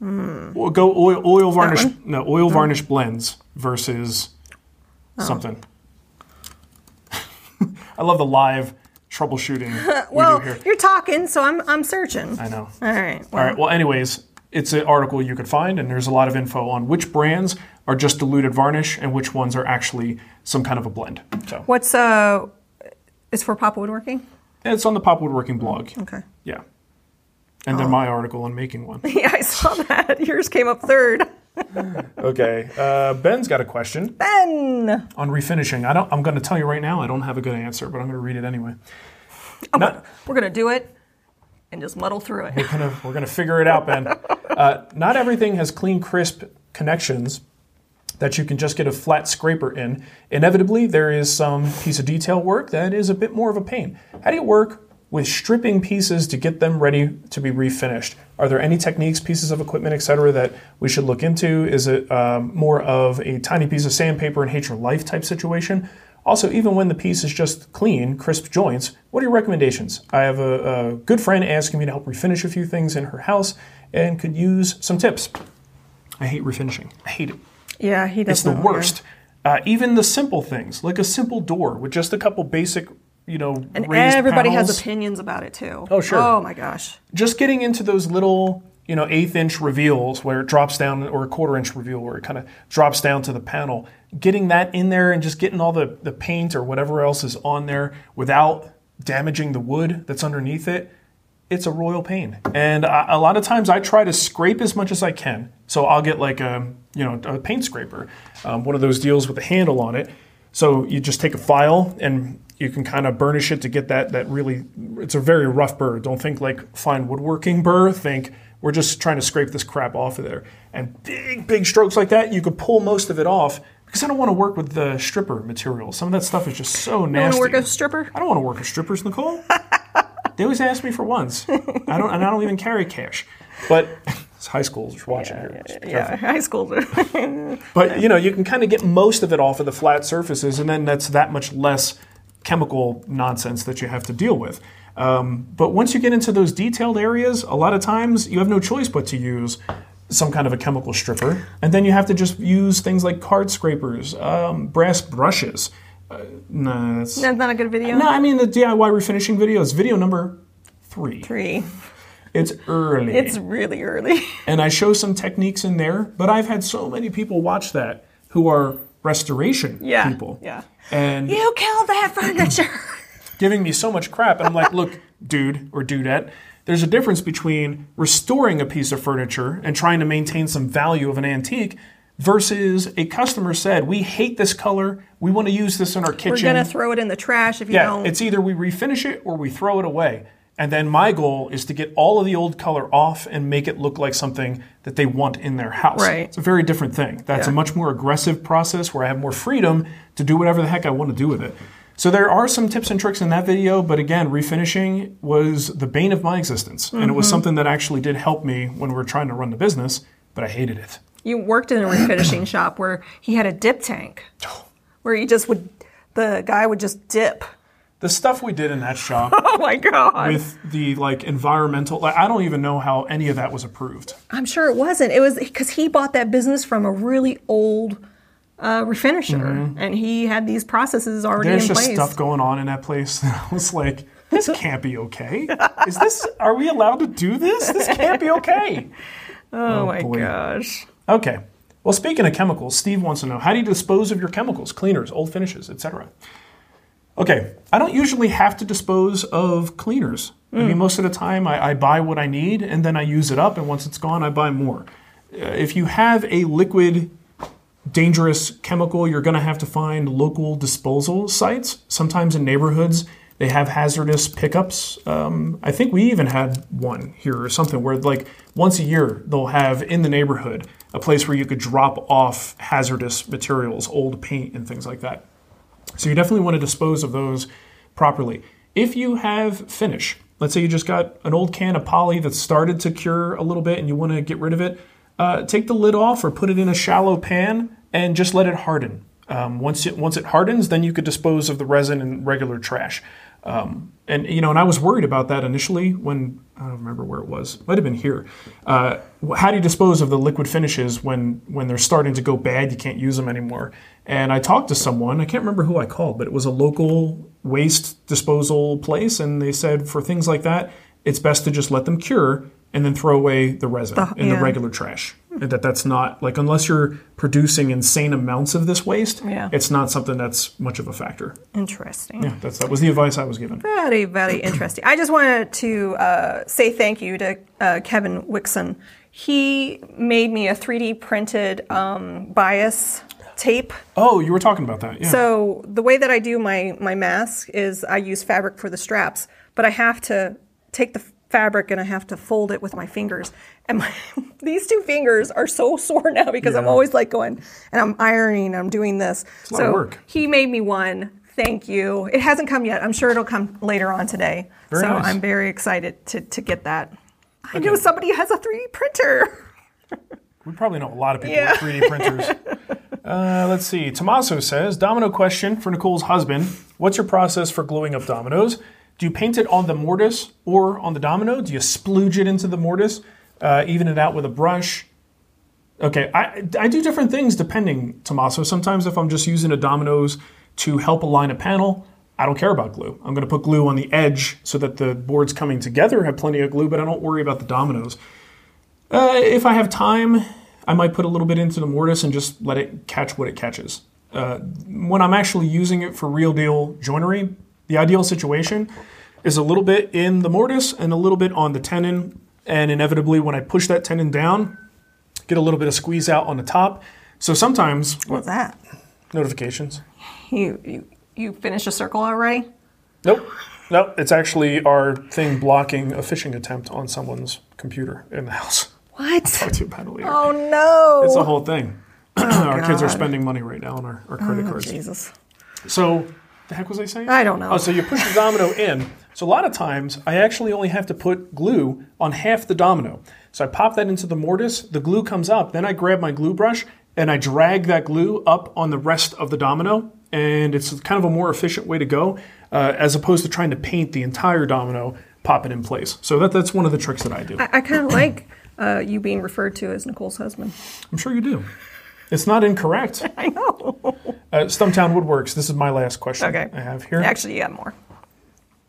Speaker 2: Or hmm. Go oil, oil varnish. No, oil varnish blends versus oh. something. I love the live troubleshooting we
Speaker 3: Well,
Speaker 2: do here.
Speaker 3: you're talking, so I'm I'm searching.
Speaker 2: I know.
Speaker 3: All right. Well,
Speaker 2: All right. Well, anyways, it's an article you could find, and there's a lot of info on which brands are just diluted varnish and which ones are actually some kind of a blend. So
Speaker 3: What's uh? It's for Pop Woodworking.
Speaker 2: it's on the Pop Woodworking blog.
Speaker 3: Okay.
Speaker 2: Yeah. And then my article on making one.
Speaker 3: Yeah, I saw that. Yours came up third.
Speaker 2: Okay. Uh, Ben's got a question.
Speaker 3: Ben.
Speaker 2: on refinishing. I don't. I'm going to tell you right now. I don't have a good answer, but I'm going to read it anyway. Not,
Speaker 3: We're gonna do it and just muddle through it.
Speaker 2: we're going to we're going to figure it out, Ben. Uh, not everything has clean, crisp connections that you can just get a flat scraper in. Inevitably, there is some piece of detail work that is a bit more of a pain. How do you work with stripping pieces to get them ready to be refinished? Are there any techniques, pieces of equipment, etc., that we should look into? Is it um, more of a tiny piece of sandpaper and hate your life type situation? Also, even when the piece is just clean, crisp joints, what are your recommendations? I have a, a good friend asking me to help refinish a few things in her house and could use some tips. I hate refinishing. I hate it.
Speaker 3: Yeah, he does.
Speaker 2: It's the worst. Uh, even the simple things, like a simple door with just a couple basic, you know,
Speaker 3: And everybody
Speaker 2: panels.
Speaker 3: has opinions about it too.
Speaker 2: Oh, sure.
Speaker 3: Oh my gosh.
Speaker 2: Just getting into those little, you know, eighth inch reveals where it drops down, or a quarter inch reveal where it kind of drops down to the panel. Getting that in there and just getting all the, the paint or whatever else is on there without damaging the wood that's underneath it, it's a royal pain. And I, a lot of times I try to scrape as much as I can. So I'll get like a, you know, a paint scraper, um, one of those deals with a handle on it. So you just take a file and you can kind of burnish it to get that that really. It's a very rough burr. Don't think like fine woodworking burr. Think we're just trying to scrape this crap off of there. And big big strokes like that, you could pull most of it off because I don't want to work with the stripper material. Some of that stuff is just so nasty.
Speaker 3: You want to work a stripper?
Speaker 2: I don't want to work with strippers, Nicole. they always ask me for ones. I don't, and I don't even carry cash. But it's high schoolers watching here. Just be
Speaker 3: Yeah, high school.
Speaker 2: But you know, you can kind of get most of it off of the flat surfaces, and then that's that much less chemical nonsense that you have to deal with. Um, but once you get into those detailed areas, a lot of times you have no choice but to use some kind of a chemical stripper, and then you have to just use things like card scrapers, um, brass brushes. Uh, nah, that's,
Speaker 3: That's not a good video.
Speaker 2: no, I mean the DIY refinishing video is video number three.
Speaker 3: Three.
Speaker 2: It's early.
Speaker 3: It's really early.
Speaker 2: and I show some techniques in there, but I've had so many people watch that who are restoration
Speaker 3: Yeah.
Speaker 2: people.
Speaker 3: Yeah.
Speaker 2: And
Speaker 3: You killed that furniture.
Speaker 2: giving me so much crap. And I'm like, look, dude or dudette, there's a difference between restoring a piece of furniture and trying to maintain some value of an antique versus a customer said, we hate this color. We want to use this in our kitchen.
Speaker 3: We're gonna throw it in the trash if you
Speaker 2: Yeah,
Speaker 3: don't.
Speaker 2: it's either we refinish it or we throw it away. And then my goal is to get all of the old color off and make it look like something that they want in their house.
Speaker 3: Right.
Speaker 2: It's a very different thing. That's a much more aggressive process where I have more freedom to do whatever the heck I want to do with it. So there are some tips and tricks in that video, but again, refinishing was the bane of my existence. And it was
Speaker 3: Mm-hmm.
Speaker 2: something that actually did help me when we were trying to run the business, but I hated it.
Speaker 3: you worked in a refinishing shop where he had a dip tank, where he just would the guy would just dip.
Speaker 2: The stuff we did in that shop
Speaker 3: Oh my god!
Speaker 2: with the like environmental, like I don't even know how any of that was approved.
Speaker 3: I'm sure it wasn't. It was because he bought that business from a really old uh, refinisher, and he had these processes already
Speaker 2: Mm-hmm. There's
Speaker 3: in
Speaker 2: just
Speaker 3: place.
Speaker 2: stuff going on in that place. I was like, this can't be okay. Is this? Are we allowed to do this? This can't be okay.
Speaker 3: oh, my
Speaker 2: boy.
Speaker 3: gosh!
Speaker 2: Okay. Well, speaking of chemicals, Steve wants to know how do you dispose of your chemicals, cleaners, old finishes, etc. Okay, I don't usually have to dispose of cleaners. I mean, most of the time I, I buy what I need and then I use it up, and once it's gone, I buy more. Uh, if you have a liquid, dangerous chemical, you're going to have to find local disposal sites. Sometimes in neighborhoods, they have hazardous pickups. Um, I think we even had one here or something where, like, once a year, they'll have in the neighborhood a place where you could drop off hazardous materials, old paint, and things like that. So you definitely want to dispose of those properly. If you have finish, let's say you just got an old can of poly that started to cure a little bit and you want to get rid of it, uh, take the lid off or put it in a shallow pan and just let it harden. Um, once it once it hardens, then you could dispose of the resin in regular trash. Um, and you know, and I was worried about that initially when I don't remember where it was. Might have been here. Uh, how do you dispose of the liquid finishes when when they're starting to go bad? You can't use them anymore. And I talked to someone. I can't remember who I called, but it was a local waste disposal place, and they said for things like that, it's best to just let them cure and then throw away the resin in the regular trash. And that that's not like unless you're producing insane amounts of this waste,
Speaker 3: Yeah.
Speaker 2: it's not something that's much of a factor.
Speaker 3: Interesting.
Speaker 2: Yeah, that's that was the advice I was given.
Speaker 3: Very, very interesting. I just wanted to uh, say thank you to uh, Kevin Wixon. He made me a 3D printed um, bias tape.
Speaker 2: Oh, you were talking about that. Yeah.
Speaker 3: So the way that I do my my mask is I use fabric for the straps, but I have to take the fabric and I have to fold it with my fingers. And my, these two fingers are so sore now because I'm always like going and I'm ironing, I'm doing this.
Speaker 2: lot
Speaker 3: so
Speaker 2: work.
Speaker 3: he made me one. Thank you. It hasn't come yet. I'm sure it'll come later on today.
Speaker 2: Very
Speaker 3: so
Speaker 2: nice.
Speaker 3: I'm very excited to, to get that. I know somebody has a 3D printer.
Speaker 2: we probably know a lot of people
Speaker 3: Yeah.
Speaker 2: with 3D printers. uh, let's see. Tommaso says, Domino question for Nicole's husband. What's your process for gluing up dominoes? Do you paint it on the mortise or on the domino? Do you splooge it into the mortise? Uh, even it out with a brush? Okay, I, I do different things depending, Tommaso. Sometimes if I'm just using a dominoes to help align a panel, I don't care about glue. I'm going to put glue on the edge so that the boards coming together have plenty of glue, but I don't worry about the dominoes. Uh, if I have time, I might put a little bit into the mortise and just let it catch what it catches. Uh, when I'm actually using it for real deal joinery, the ideal situation is a little bit in the mortise and a little bit on the tenon. And inevitably, when I push that tenon down, get a little bit of squeeze out on the top. So sometimes
Speaker 3: What's that?
Speaker 2: notifications.
Speaker 3: You, you, you finished a circle already?
Speaker 2: Nope. Nope. It's actually our thing blocking a phishing attempt on someone's computer in the house.
Speaker 3: What?
Speaker 2: Later.
Speaker 3: Oh no!
Speaker 2: It's a whole thing. our kids are spending money right now on our, our credit cards.
Speaker 3: Jesus.
Speaker 2: So, the heck was I saying?
Speaker 3: I don't know.
Speaker 2: Oh, so you push the domino in. So a lot of times, I actually only have to put glue on half the domino. So I pop that into the mortise, the glue comes up, then I grab my glue brush and I drag that glue up on the rest of the domino, and it's kind of a more efficient way to go, uh, as opposed to trying to paint the entire domino, pop it in place. So that, that's one of the tricks that I do.
Speaker 3: I, I kind of like uh, you being referred to as Nicole's husband.
Speaker 2: I'm sure you do. It's not incorrect.
Speaker 3: I know.
Speaker 2: Uh, Stumptown Woodworks, this is my last question
Speaker 3: Okay.
Speaker 2: I have here.
Speaker 3: Actually, you have more.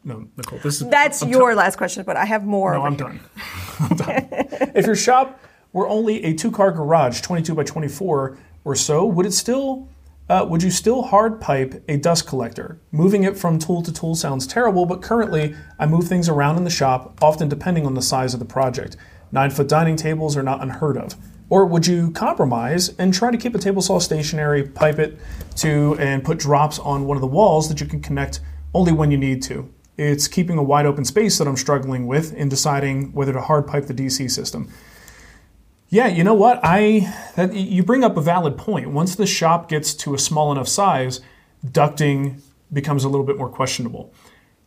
Speaker 2: no, Nicole, this is
Speaker 3: That's
Speaker 2: I'm
Speaker 3: your last question, but I have more.
Speaker 2: No, I'm done. I'm done. if your shop were only a two-car garage, 22 by 24 or so, would it still? Uh, would you still hard pipe a dust collector? Moving it from tool to tool sounds terrible, but currently I move things around in the shop, often depending on the size of the project. Nine foot dining tables are not unheard of. Or would you compromise and try to keep a table saw stationary, pipe it to, and put drops on one of the walls that you can connect only when you need to? It's keeping a wide open space that I'm struggling with in deciding whether to hard pipe the DC system. Yeah, you know what? I that, you bring up a valid point. Once the shop gets to a small enough size, ducting becomes a little bit more questionable.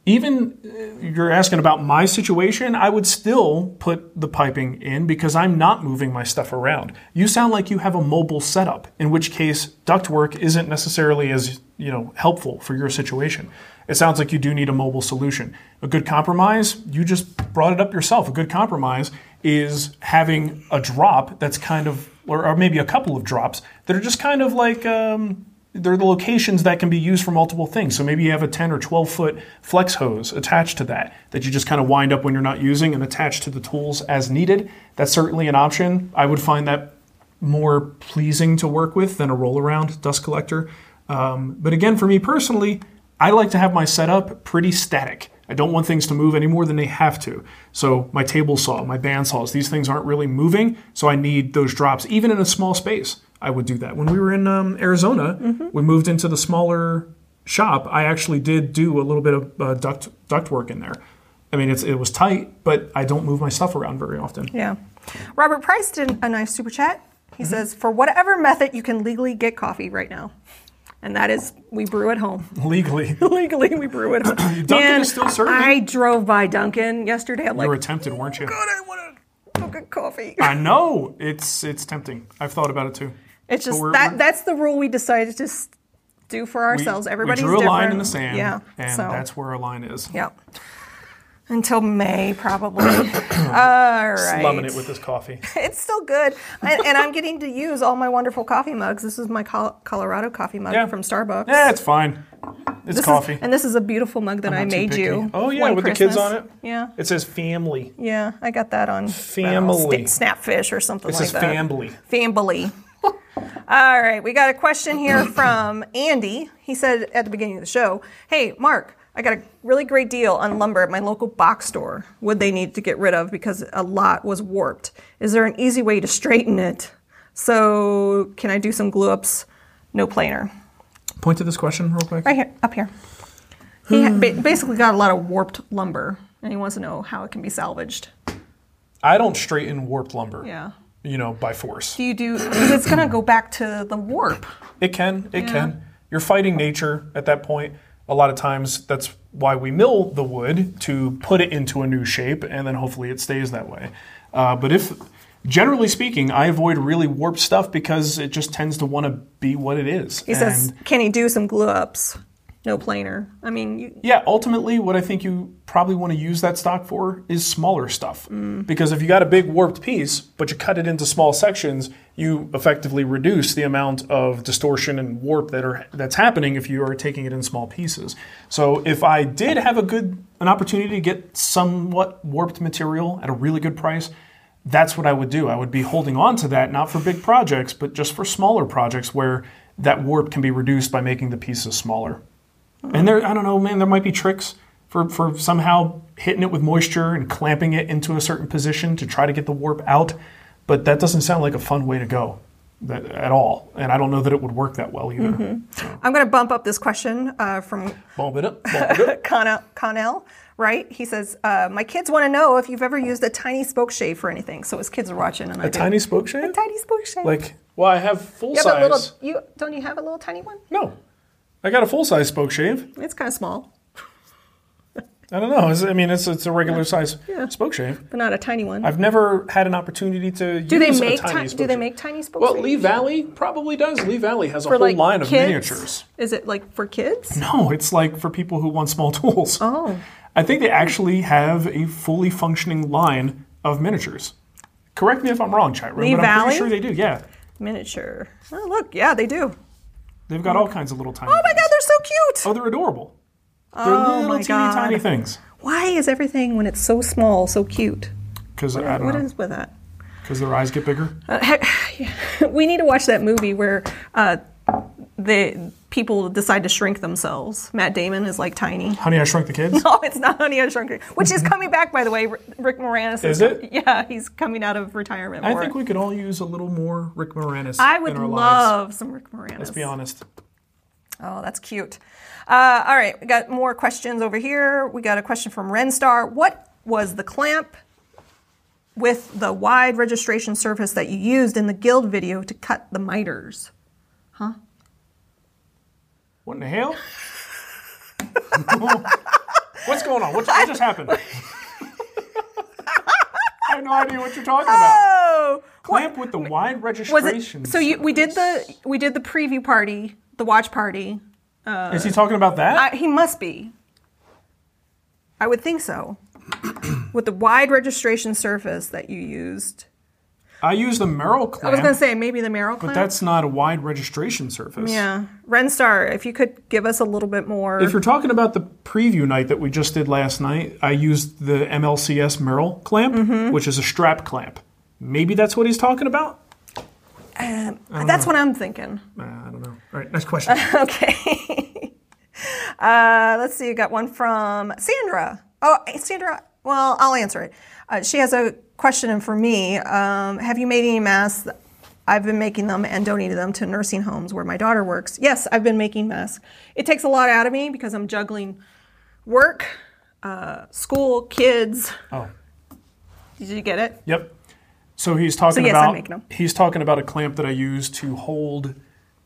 Speaker 2: Even uh, you're asking about my situation, I would still put the piping in because I'm not moving my stuff around. You sound like you have a mobile setup, in which case ductwork isn't necessarily as you know helpful for your situation. It sounds like you do need a mobile solution. A good compromise, you just brought it up yourself. A good compromise is having a drop that's kind of, or, or maybe a couple of drops that are just kind of like. Um, they're the locations that can be used for multiple things. So maybe you have a 10 or 12 foot flex hose attached to that that you just kind of wind up when you're not using and attach to the tools as needed. That's certainly an option. I would find that more pleasing to work with than a roll around dust collector. Um, but again, for me personally, I like to have my setup pretty static. I don't want things to move any more than they have to. So my table saw, my band saws, these things aren't really moving, so I need those drops, even in a small space. I would do that. When we were in um, Arizona, we moved into the smaller shop. I actually did do a little bit of uh, duct duct work in there. I mean, it's, it was tight, but I don't move my stuff around very often.
Speaker 3: Yeah. Robert Price did a nice super chat. He
Speaker 2: Mm-hmm.
Speaker 3: says, for whatever method you can legally get coffee right now. And that is, we brew at home.
Speaker 2: Legally,
Speaker 3: legally, we brew at home.
Speaker 2: Dunkin' is still serving?
Speaker 3: I drove by Dunkin' yesterday. I'm
Speaker 2: you
Speaker 3: like,
Speaker 2: were tempted, weren't you?
Speaker 3: God, I want a coffee.
Speaker 2: I know it's it's tempting. I've thought about it too.
Speaker 3: It's just
Speaker 2: we're-
Speaker 3: that
Speaker 2: we're-
Speaker 3: that's the rule we decided to do for ourselves. Everybody's
Speaker 2: we drew a
Speaker 3: different.
Speaker 2: line in the sand,
Speaker 3: Yeah.
Speaker 2: and
Speaker 3: so
Speaker 2: that's where our line is.
Speaker 3: yeah. Until May, probably. All right.
Speaker 2: Slumming it with this coffee.
Speaker 3: It's still good, and, and I'm getting to use all my wonderful coffee mugs. This is my Col- Colorado coffee mug
Speaker 2: Yeah.
Speaker 3: from Starbucks.
Speaker 2: Yeah, it's fine. It's
Speaker 3: This is-
Speaker 2: coffee.
Speaker 3: and this is a beautiful mug that I
Speaker 2: not too
Speaker 3: made you.
Speaker 2: Oh, yeah, with the kids on it?
Speaker 3: Yeah,
Speaker 2: It says family.
Speaker 3: yeah, I got that on I don't know,
Speaker 2: Family.
Speaker 3: Snapfish or something
Speaker 2: It
Speaker 3: like
Speaker 2: says
Speaker 3: that.
Speaker 2: family.
Speaker 3: Family. All right, we got a question here from Andy. He said at the beginning of the show, "Hey, Mark, I got a really great deal on lumber at my local box store. Would they need to get rid of because a lot was warped? Is there an easy way to straighten it? So, can I do some glue ups? No planer.
Speaker 2: Point to this question real quick.
Speaker 3: Right here, up here. He ha- ba- basically got a lot of warped lumber, and he wants to know how it can be salvaged.
Speaker 2: I don't straighten warped lumber.
Speaker 3: Yeah.
Speaker 2: You know, by force.
Speaker 3: Do you do? It's gonna go back to the warp.
Speaker 2: It can. It
Speaker 3: Yeah.
Speaker 2: can. You're fighting nature at that point. A lot of times, that's why we mill the wood to put it into a new shape, and then hopefully it stays that way. Uh, but if, generally speaking, I avoid really warped stuff because it just tends to want to be what it is.
Speaker 3: He says, "Can he do some glue ups? No planer. I mean, you,
Speaker 2: Yeah, ultimately, what I think you probably want to use that stock for is smaller stuff. Mm. Because if you got a big warped piece, but you cut it into small sections, you effectively reduce the amount of distortion and warp that are that's happening if you are taking it in small pieces. So if I did have a good an opportunity to get somewhat warped material at a really good price, that's what I would do. I would be holding on to that not for big projects, but just for smaller projects where that warp can be reduced by making the pieces smaller. And there, I don't know, man, there might be tricks for, for somehow hitting it with moisture and clamping it into a certain position to try to get the warp out. But that doesn't sound like a fun way to go that, at all. And I don't know that it would work that well either.
Speaker 3: I'm going to bump up this question uh, from
Speaker 2: Bump it up, bump it up.
Speaker 3: Connell, Connell, right? He says, uh, "My kids want to know if you've ever used a tiny spoke shave for anything." So his kids are watching, and I
Speaker 2: A
Speaker 3: do.
Speaker 2: tiny spoke shave?
Speaker 3: a tiny spoke shave.
Speaker 2: Like, well, I have full
Speaker 3: you have a
Speaker 2: size.
Speaker 3: little. You don't you have a little tiny one?
Speaker 2: No. I got a full size spoke shave.
Speaker 3: It's kind of small,
Speaker 2: I don't know. It's, I mean, it's, it's a regular size
Speaker 3: Yeah.
Speaker 2: spoke shave.
Speaker 3: but not a tiny one.
Speaker 2: I've never had an opportunity to
Speaker 3: do they
Speaker 2: use
Speaker 3: make
Speaker 2: a tiny
Speaker 3: ti-
Speaker 2: spoke
Speaker 3: Do they
Speaker 2: shave.
Speaker 3: make tiny spoke
Speaker 2: Well. Lee Valley probably does. Lee Valley has a whole line of
Speaker 3: kids?
Speaker 2: miniatures.
Speaker 3: Is it like for kids?
Speaker 2: No, it's like for people who want small tools.
Speaker 3: Oh,
Speaker 2: I think they actually have a fully functioning line of miniatures. Correct me if I'm wrong, chat room,
Speaker 3: Lee
Speaker 2: but I'm
Speaker 3: Valley?
Speaker 2: pretty sure they do. Yeah,
Speaker 3: miniature. Oh, look, yeah, they do.
Speaker 2: They've got all kinds of little tiny.
Speaker 3: Oh my God, they're so cute.
Speaker 2: Oh, they're adorable. They're
Speaker 3: Oh
Speaker 2: little teeny
Speaker 3: God.
Speaker 2: tiny things.
Speaker 3: Why is everything when it's so small so cute?
Speaker 2: Because I don't
Speaker 3: What
Speaker 2: know.
Speaker 3: is with that?
Speaker 2: Because their eyes get bigger.
Speaker 3: we need to watch that movie where uh, the people decide to shrink themselves. Matt Damon is like tiny.
Speaker 2: Honey, I Shrunk the Kids.
Speaker 3: No, it's not Honey I Shrunk the Kids, Which is coming back, by the way. Rick Moranis
Speaker 2: Is it?
Speaker 3: Yeah, he's coming out of retirement.
Speaker 2: I think we could all use a little more Rick Moranis.
Speaker 3: I would
Speaker 2: in our lives.
Speaker 3: love some Rick Moranis.
Speaker 2: Let's be honest.
Speaker 3: Oh, that's cute. Uh, all right, we got more questions over here. We got a question from Renstar. What was the clamp with the wide registration surface that you used in the guild video to cut the miters?
Speaker 2: What in the hell? What's going on? What, what just happened? I have no idea what you're talking about.
Speaker 3: Oh,
Speaker 2: Clamp with the wide registration.
Speaker 3: it? So you, we did the we did the preview party, the watch party.
Speaker 2: Uh, Is he talking about that?
Speaker 3: I, he must be. I would think so. With the wide registration surface that you used.
Speaker 2: I, use the
Speaker 3: Merle
Speaker 2: clamp.
Speaker 3: I was going to say maybe the
Speaker 2: Merle
Speaker 3: clamp.
Speaker 2: but that's not a wide registration surface.
Speaker 3: yeah. Renstar, if you could give us a little bit more.
Speaker 2: If you're talking about the preview night that we just did last night, I used the MLCS Merle clamp,
Speaker 3: Mm-hmm.
Speaker 2: which is a strap clamp. Maybe that's what he's talking about.
Speaker 3: that's what I'm thinking.
Speaker 2: Uh, I don't know. All right, next question.
Speaker 3: Okay. uh, let's see. You got one from Sandra. Oh, Sandra. Well, I'll answer it. Uh, she has a question for me. Um, have you made any masks? I've been making them and donating them to nursing homes where my daughter works. Yes, I've been making masks. It takes a lot out of me because I'm juggling work, uh, school, kids.
Speaker 2: oh,
Speaker 3: Did you get it?
Speaker 2: yep. So he's talking
Speaker 3: yes, I'm
Speaker 2: about he's talking about a clamp that I use to hold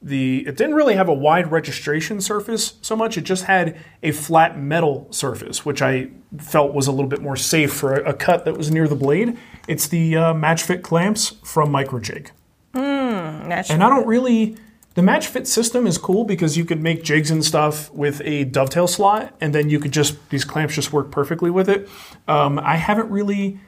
Speaker 2: the. It didn't really have a wide registration surface so much. It just had a flat metal surface, which I felt was a little bit more safe for a, a cut that was near the blade. It's the uh, match fit clamps from Microjig.
Speaker 3: Naturally.
Speaker 2: And I don't really. The match fit system is cool because you could make jigs and stuff with a dovetail slot, and then you could just these clamps just work perfectly with it. Um, I haven't really,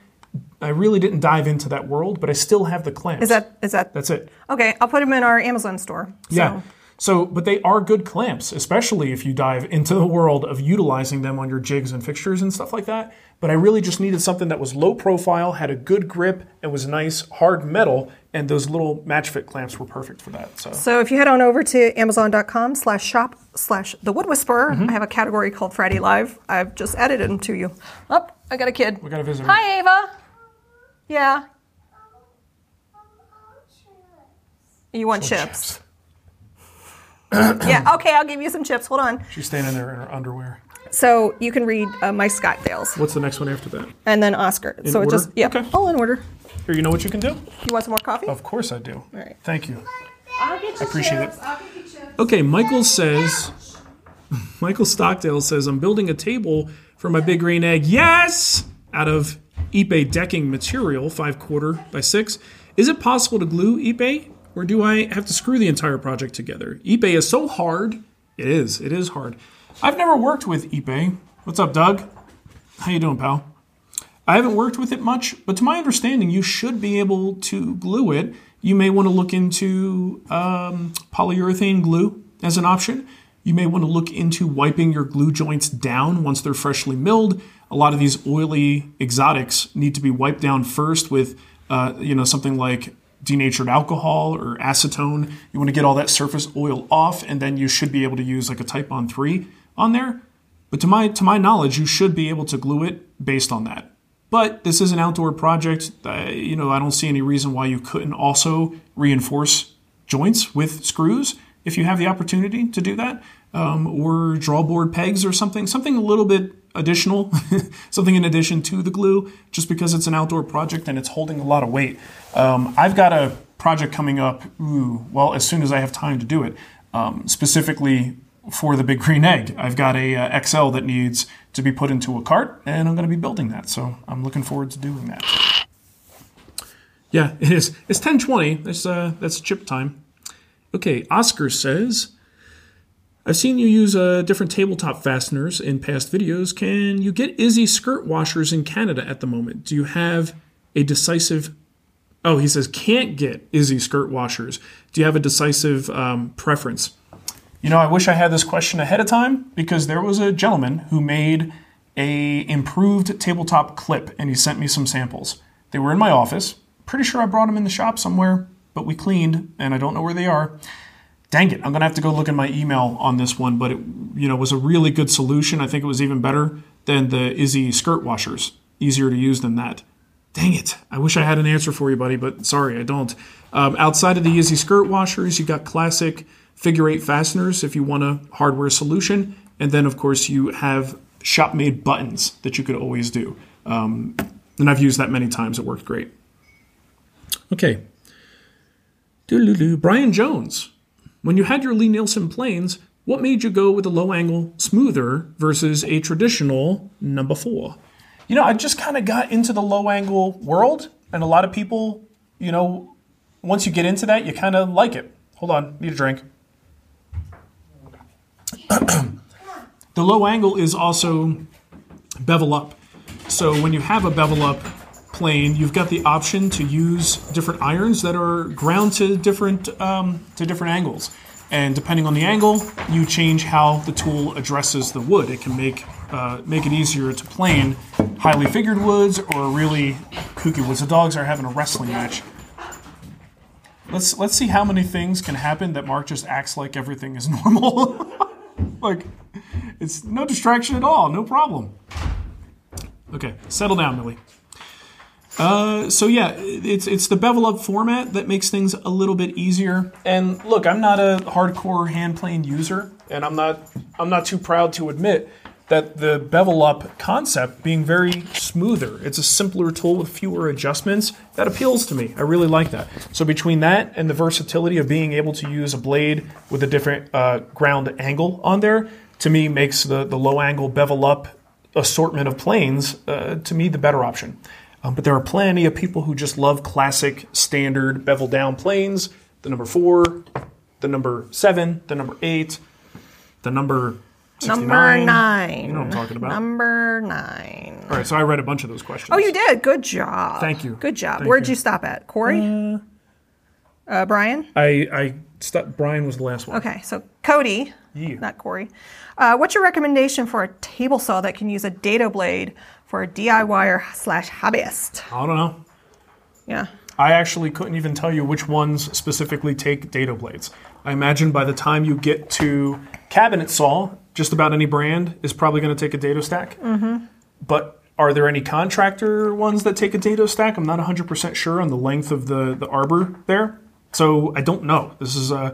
Speaker 2: I really didn't dive into that world, but I still have the clamps.
Speaker 3: Is that is that
Speaker 2: That's it.
Speaker 3: okay? I'll put them in our Amazon store. So.
Speaker 2: Yeah. So, but they are good clamps, especially if you dive into the world of utilizing them on your jigs and fixtures and stuff like that. But I really just needed something that was low profile, had a good grip, and was nice, hard metal, and those little match fit clamps were perfect for that. So,
Speaker 3: So if you head on over to amazon.com slash shop slash the wood whisperer,
Speaker 2: Mm-hmm.
Speaker 3: I have a category called Friday Live. I've just added them to you. Oh, I got a kid.
Speaker 2: we got a visitor.
Speaker 3: Hi, Ava. Yeah. You want chips? yeah. Okay, I'll give you some chips. Hold on.
Speaker 2: She's standing there in her underwear.
Speaker 3: So you can read uh, my Scottsdales
Speaker 2: What's the next one after that?
Speaker 3: and then Oscar. so
Speaker 2: order?
Speaker 3: it just yeah,
Speaker 2: Okay.
Speaker 3: all in order.
Speaker 2: Here, you know what you can do?
Speaker 3: You want some more coffee?
Speaker 2: Of course I do.
Speaker 3: All right.
Speaker 2: Thank you.
Speaker 3: I'll get you
Speaker 2: appreciate
Speaker 3: chips.
Speaker 2: it.
Speaker 3: I'll get you chips.
Speaker 2: Okay, Michael says, Michael Stockdale says, I'm building a table for my big green egg. Yes! Out of Ipe decking material, five quarter by six. Is it possible to glue Ipe, or do I have to screw the entire project together? Ipe is so hard. It is. It is hard. I've never worked with Ipe. What's up, Doug? How you doing, pal? I haven't worked with it much, but to my understanding, you should be able to glue it. You may want to look into um, polyurethane glue as an option. You may want to look into wiping your glue joints down once they're freshly milled. A lot of these oily exotics need to be wiped down first with, uh, you know, something like denatured alcohol or acetone. You want to get all that surface oil off, and then you should be able to use like a Type on three on there. But to my to my knowledge, you should be able to glue it based on that. But this is an outdoor project. Uh, you know, I don't see any reason why you couldn't also reinforce joints with screws if you have the opportunity to do that, um, or drawbore pegs or something, something a little bit additional, something in addition to the glue, just because it's an outdoor project and it's holding a lot of weight. Um, I've got a project coming up. Ooh, well, as soon as I have time to do it, um, specifically for the big green egg. I've got a uh, XL that needs to be put into a cart, and I'm going to be building that. So I'm looking forward to doing that. Yeah, it is. It's 10:20. That's uh, that's chip time. Okay, Oscar says, "I've seen you use uh, different tabletop fasteners in past videos. Can you get Izzy skirt washers in Canada at the moment? Do you have a decisive?" Oh, he says can't get Izzy skirt washers. Do you have a decisive um, preference? You know, I wish I had this question ahead of time because there was a gentleman who made a improved tabletop clip and he sent me some samples. They were in my office. Pretty sure I brought them in the shop somewhere, but we cleaned and I don't know where they are. Dang it, I'm gonna have to go look in my email on this one, but it you know was a really good solution. I think it was even better than the Izzy skirt washers. Easier to use than that. Dang it. I wish I had an answer for you, buddy, but sorry, I don't. Um, outside of the Izzy skirt washers, you got classic figure eight fasteners if you want a hardware solution. And then, of course, you have shop made buttons that you could always do. Um, and I've used that many times, it worked great. Okay. Doo-doo-doo. Brian Jones. When you had your Lie-Nielsen planes, What made you go with a low angle smoother versus a traditional number four? You know, I just kind of got into the low angle world, and a lot of people, you know, once you get into that, you kind of like it. Hold on, need a drink. the low angle is also bevel up. So when you have a bevel up plane, you've got the option to use different irons that are ground to different um, to different angles. And depending on the angle, you change how the tool addresses the wood. It can make uh, make it easier to plane highly figured woods or really kooky woods. The dogs are having a wrestling match. Let's let's see how many things can happen that Mark just acts like everything is normal. like it's no distraction at all, no problem. Okay, settle down, Millie. Uh, so yeah, it's it's the bevel up format that makes things a little bit easier. And look, I'm not a hardcore hand plane user, and I'm not I'm not too proud to admit that the bevel up concept being very smoother. It's a simpler tool with fewer adjustments that appeals to me. I really like that. So between that and the versatility of being able to use a blade with a different uh, ground angle on there, to me makes the the low angle bevel up assortment of planes uh, to me the better option. Um, but there are plenty of people who just love classic standard bevel down planes. The number four, the number seven, the number eight, the number 69.
Speaker 3: Number nine.
Speaker 2: You know what I'm talking about.
Speaker 3: Number nine.
Speaker 2: All right, so I read a bunch of those questions.
Speaker 3: Oh, you did. Good job.
Speaker 2: Thank you.
Speaker 3: Good job.
Speaker 2: Thank
Speaker 3: Where'd
Speaker 2: you.
Speaker 3: you stop at? Corey? Uh, Brian?
Speaker 2: I I st- Brian was the last one.
Speaker 3: Okay, so Cody,
Speaker 2: Yeah.
Speaker 3: not Corey. Uh, what's your recommendation for a table saw that can use a dado blade for a DIYer slash hobbyist?
Speaker 2: I don't know.
Speaker 3: Yeah.
Speaker 2: I actually couldn't even tell you which ones specifically take dado blades. I imagine by the time you get to cabinet saw, just about any brand is probably going to take a dado stack. Mm-hmm. But are there any contractor ones that take a dado stack? I'm not 100% sure on the length of the, the arbor there. So I don't know. This is a,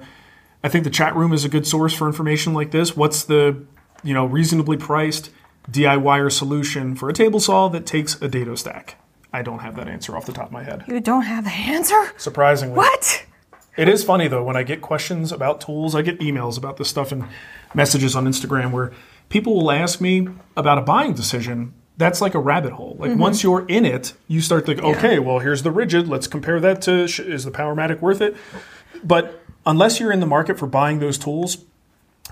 Speaker 2: I think the chat room is a good source for information like this. What's the, you know, reasonably priced DIYer solution for a table saw that takes a dado stack? I don't have that answer off the top of my head.
Speaker 3: You don't have the answer?
Speaker 2: Surprisingly.
Speaker 3: What?
Speaker 2: It is funny though when I get questions about tools, I get emails about this stuff and messages on Instagram where people will ask me about a buying decision. That's like a rabbit hole. Like mm-hmm. once you're in it, you start think, okay, well here's the Ridgid. Let's compare that to sh- is the Powermatic worth it? But unless you're in the market for buying those tools,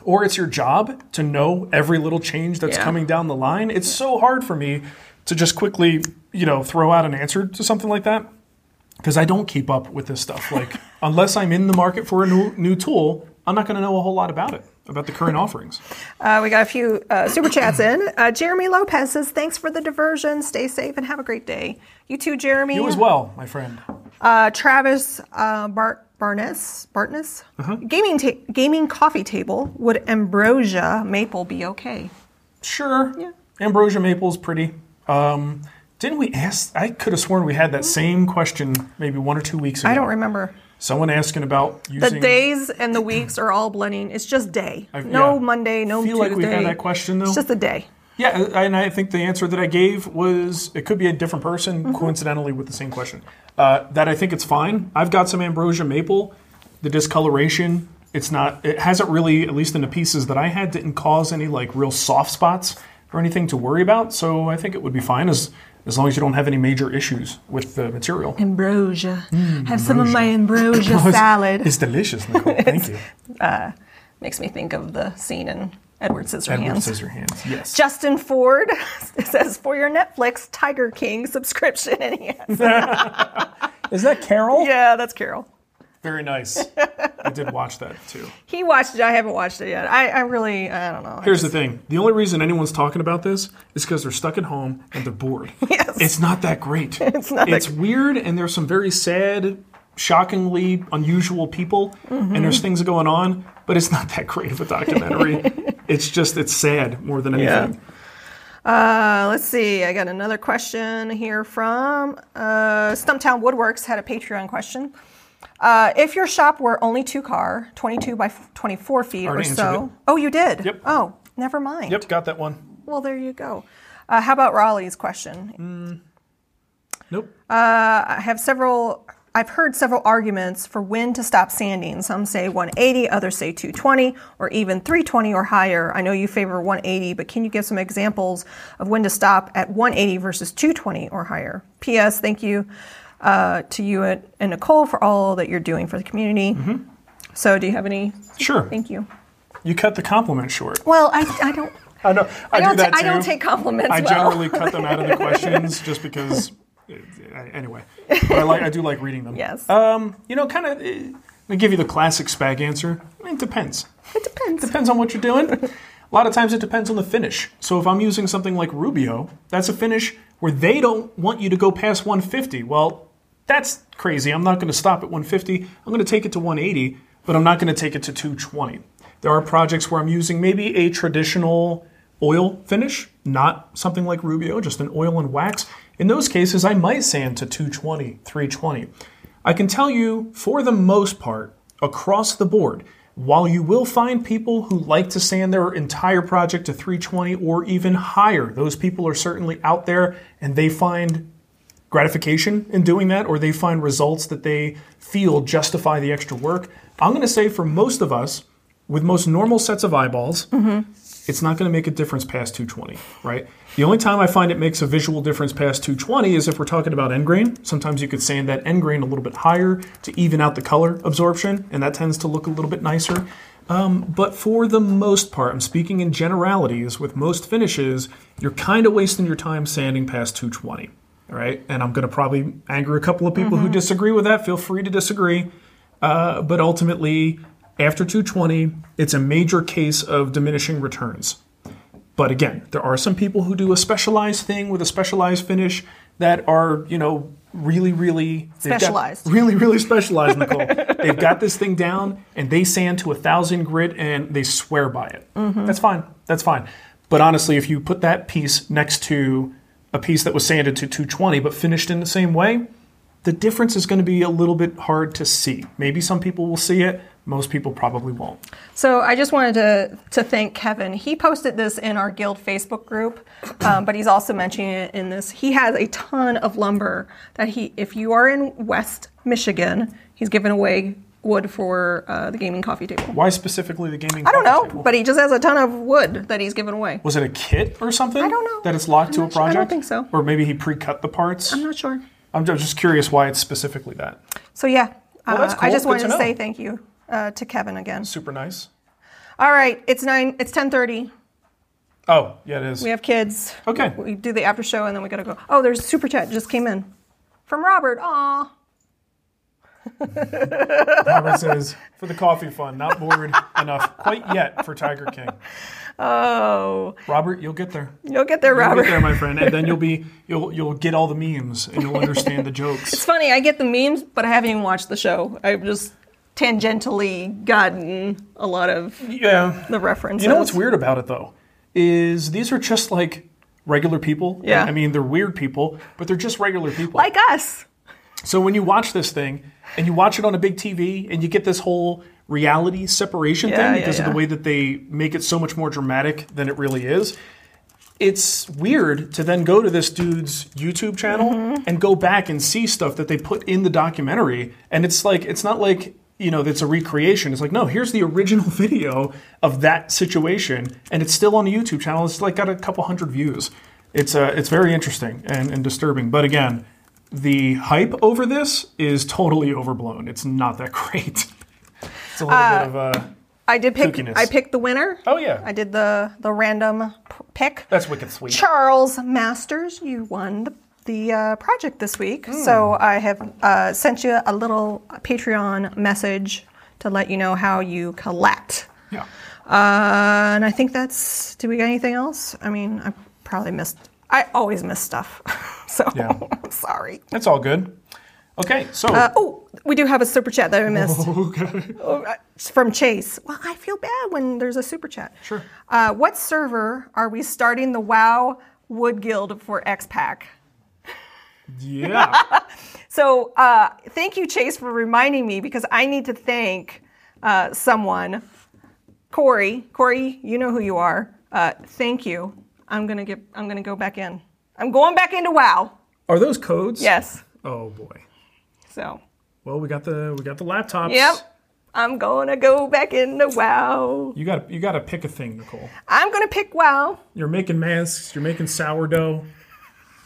Speaker 2: or it's your job to know every little change that's
Speaker 3: Yeah.
Speaker 2: coming down the line, it's so hard for me to just quickly, you know, throw out an answer to something like that because I don't keep up with this stuff. Like, unless I'm in the market for a new, new tool, I'm not going to know a whole lot about it, about the current offerings.
Speaker 3: Uh, we got a few uh, super chats in. Uh, Jeremy Lopez says, Thanks for the diversion. Stay safe and have a great day. You too, Jeremy.
Speaker 2: You as well, my friend.
Speaker 3: Uh, Travis uh, Bart Barnes, Bartness,
Speaker 2: Uh-huh.
Speaker 3: gaming ta- gaming coffee table. Would ambrosia maple be okay?
Speaker 2: Sure.
Speaker 3: Yeah.
Speaker 2: Ambrosia Maple's pretty. Um, didn't we ask? I could have sworn we had that same question maybe one or two weeks ago.
Speaker 3: I don't remember.
Speaker 2: Someone asking about
Speaker 3: The days and the weeks are all blending. It's just day.
Speaker 2: I've-
Speaker 3: no
Speaker 2: yeah.
Speaker 3: Monday, no
Speaker 2: I feel like
Speaker 3: Tuesday.
Speaker 2: we had that question though.
Speaker 3: It's just a day.
Speaker 2: Yeah, and I think the answer that I gave was it could be a different person,
Speaker 3: Mm-hmm.
Speaker 2: coincidentally with the same question. Uh, that I think it's fine. I've got some ambrosia maple. The discoloration, it's not. It hasn't really, at least in the pieces that I had, didn't cause any like real soft spots or anything to worry about. So I think it would be fine as as long as you don't have any major issues with the material.
Speaker 3: Ambrosia. Have some of my ambrosia salad.
Speaker 2: It's delicious, Nicole. Thank you.
Speaker 3: Makes me think of the scene in Edward
Speaker 2: Edward
Speaker 3: Scissorhands.
Speaker 2: Scissorhands. Yes.
Speaker 3: Justin Ford says for your Netflix Tiger King subscription, and yes,
Speaker 2: Is that Carole?
Speaker 3: yeah, that's Carole.
Speaker 2: Very nice. I did watch that too.
Speaker 3: He watched it. I haven't watched it yet. I, I really, I don't know.
Speaker 2: Here's the thing. The only reason anyone's talking about this is because they're stuck at home and they're bored.
Speaker 3: Yes.
Speaker 2: It's not that great.
Speaker 3: It's not that
Speaker 2: It's weird and there's some very sad, shockingly unusual people
Speaker 3: Mm-hmm.
Speaker 2: and there's things going on, but it's not that great of a documentary. It's just it's sad more than anything.
Speaker 3: Uh, let's see. I got another question here from uh, Stumptown Woodworks. Had a Patreon question. Uh, if your shop were only two car, 22 by 24 feet or
Speaker 2: Already answered
Speaker 3: so.
Speaker 2: it.
Speaker 3: Oh, you did?
Speaker 2: Yep.
Speaker 3: Oh, never mind.
Speaker 2: Yep, got that one.
Speaker 3: Well, there you go. Uh, how about Raleigh's question?
Speaker 2: Nope.
Speaker 3: I have several I've heard several arguments for when to stop sanding. Some say 180, others say 220, or even 320 or higher. I know you favor 180, but can you give some examples of when to stop at 180 versus 220 or higher? P.S. Thank you uh, to you and and Nicole for all that you're doing for the community. So, do you have any?
Speaker 2: Sure.
Speaker 3: Thank you.
Speaker 2: You cut the compliment short.
Speaker 3: Well, I, I don't.
Speaker 2: I know. I,
Speaker 3: I don't.
Speaker 2: do that
Speaker 3: I don't take compliments
Speaker 2: I
Speaker 3: well.
Speaker 2: generally cut them out of the questions just because. Anyway, but I like. I do like reading them.
Speaker 3: Yes.
Speaker 2: Um, you know, kind of. I give you the classic spag answer. It depends.
Speaker 3: it depends.
Speaker 2: Depends on what you're doing. A lot of times it depends on the finish. So if I'm using something like Rubio, that's a finish where they don't want you to go past 150. Well, that's crazy. I'm not going to stop at 150. I'm going to take it to 180, but I'm not going to take it to 220. There are projects where I'm using maybe a traditional oil finish, not something like Rubio, just an oil and wax. In those cases, I might sand to 220, 320. I can tell you, for the most part, across the board, while you will find people who like to sand their entire project to 320 or even higher, those people are certainly out there and they find gratification in doing that or they find results that they feel justify the extra work. I'm going to say for most of us, with most normal sets of eyeballs, mm-hmm. It's not going to make a difference past 220, right? The only time I find it makes a visual difference past 220 is if we're talking about end grain. Sometimes you could sand that end grain a little bit higher to even out the color absorption, and that tends to look a little bit nicer. Um, but for the most part, I'm speaking in generalities, with most finishes, you're kind of wasting your time sanding past 220. All right, and I'm going to probably anger a couple of people who disagree with that. Feel free to disagree. Uh, but ultimately, after 220, it's a major case of diminishing returns. But again, there are some people who do a specialized thing with a specialized finish that are, you know, really, really they've got-
Speaker 3: Specialized.
Speaker 2: really, really specialized, Nicole. They've got this thing down and they sand to a thousand grit and they swear by it. Mm-hmm. That's fine. That's fine. But honestly, if you put that piece next to a piece that was sanded to 220 but finished in the same way, the difference is going to be a little bit hard to see. Maybe some people will see it, most people probably won't.
Speaker 3: So I just wanted to to thank Kevin. He posted this in our guild Facebook group, um, but he's also mentioning it in this. He has a ton of lumber that he, if you are in West Michigan, he's giving away wood for uh, the gaming coffee table.
Speaker 2: Why specifically the gaming?
Speaker 3: I don't know,
Speaker 2: table?
Speaker 3: but he just has a ton of wood that he's giving away.
Speaker 2: was it a kit or something?
Speaker 3: I don't know.
Speaker 2: That it's locked
Speaker 3: I'm
Speaker 2: to a
Speaker 3: project. sure. I don't think so.
Speaker 2: Or maybe he pre-cut the parts.
Speaker 3: I'm not sure.
Speaker 2: I'm just curious why it's specifically that.
Speaker 3: So yeah,
Speaker 2: Well,
Speaker 3: uh, I just wanted
Speaker 2: to
Speaker 3: to, say thank you uh, to Kevin again.
Speaker 2: Super nice.
Speaker 3: All right, it's nine. It's ten thirty.
Speaker 2: Oh, yeah, it is.
Speaker 3: We have kids.
Speaker 2: Okay.
Speaker 3: We do the after show and then we gotta go. Oh, there's a super chat just came in from Robert. Aw.
Speaker 2: Robert says, for the coffee fund, not bored enough quite yet for Tiger King.
Speaker 3: Oh,
Speaker 2: Robert, you'll get there.
Speaker 3: you'll get there,
Speaker 2: You'll
Speaker 3: Robert.
Speaker 2: get there, my friend, and then you'll be you'll you'll get all the memes and you'll understand the jokes.
Speaker 3: It's funny. I get the memes, but I haven't even watched the show. I've just tangentially gotten a lot of
Speaker 2: Yeah.
Speaker 3: the references.
Speaker 2: You know what's weird about it though is these are just like regular people.
Speaker 3: Yeah.
Speaker 2: I mean, they're weird people, but they're just regular people.
Speaker 3: Like us.
Speaker 2: So when you watch this thing and you watch it on a big TV and you get this whole reality separation
Speaker 3: Yeah,
Speaker 2: thing
Speaker 3: yeah,
Speaker 2: because of the way that they make it so much more dramatic than it really is. It's weird to then go to this dude's YouTube channel
Speaker 3: Mm-hmm.
Speaker 2: and go back and see stuff that they put in the documentary and it's like it's not like you know, it's a recreation. It's like, no, here's the original video of that situation, and it's still on the YouTube channel. It's like got a couple hundred views. It's uh, it's very interesting and, and disturbing. But again, the hype over this is totally overblown. It's not that great. It's a little bit of uh,
Speaker 3: I did pick.
Speaker 2: Kookiness.
Speaker 3: I picked the winner.
Speaker 2: oh yeah,
Speaker 3: I did the the random p- pick.
Speaker 2: that's wicked sweet.
Speaker 3: Charles Masters, you won the, the uh, project this week.
Speaker 2: Hmm.
Speaker 3: So I have uh, sent you a little Patreon message to let you know how you collect.
Speaker 2: Yeah,
Speaker 3: Uh, and I think that's. Do we got anything else? I mean, I probably missed. I always miss stuff. so
Speaker 2: Yeah.
Speaker 3: I'm sorry.
Speaker 2: that's all good. Okay, so
Speaker 3: Uh, oh, we do have a super chat that I missed.
Speaker 2: okay.
Speaker 3: Oh, uh, it's from Chase. Well, I feel bad when there's a super chat.
Speaker 2: Sure.
Speaker 3: Uh, what server are we starting the WoW Wood Guild for XPAC?
Speaker 2: Yeah,
Speaker 3: So uh, thank you, Chase, for reminding me because I need to thank uh, someone. Corey, Corey, you know who you are. Uh, thank you. I'm gonna get. I'm gonna go back in. I'm going back into WoW.
Speaker 2: are those codes?
Speaker 3: Yes.
Speaker 2: Oh boy.
Speaker 3: So
Speaker 2: Well, we got the we got the laptops.
Speaker 3: Yep. I'm gonna go back into WoW.
Speaker 2: You got you got to pick a thing, Nicole.
Speaker 3: I'm gonna pick WoW.
Speaker 2: You're making masks. You're making sourdough.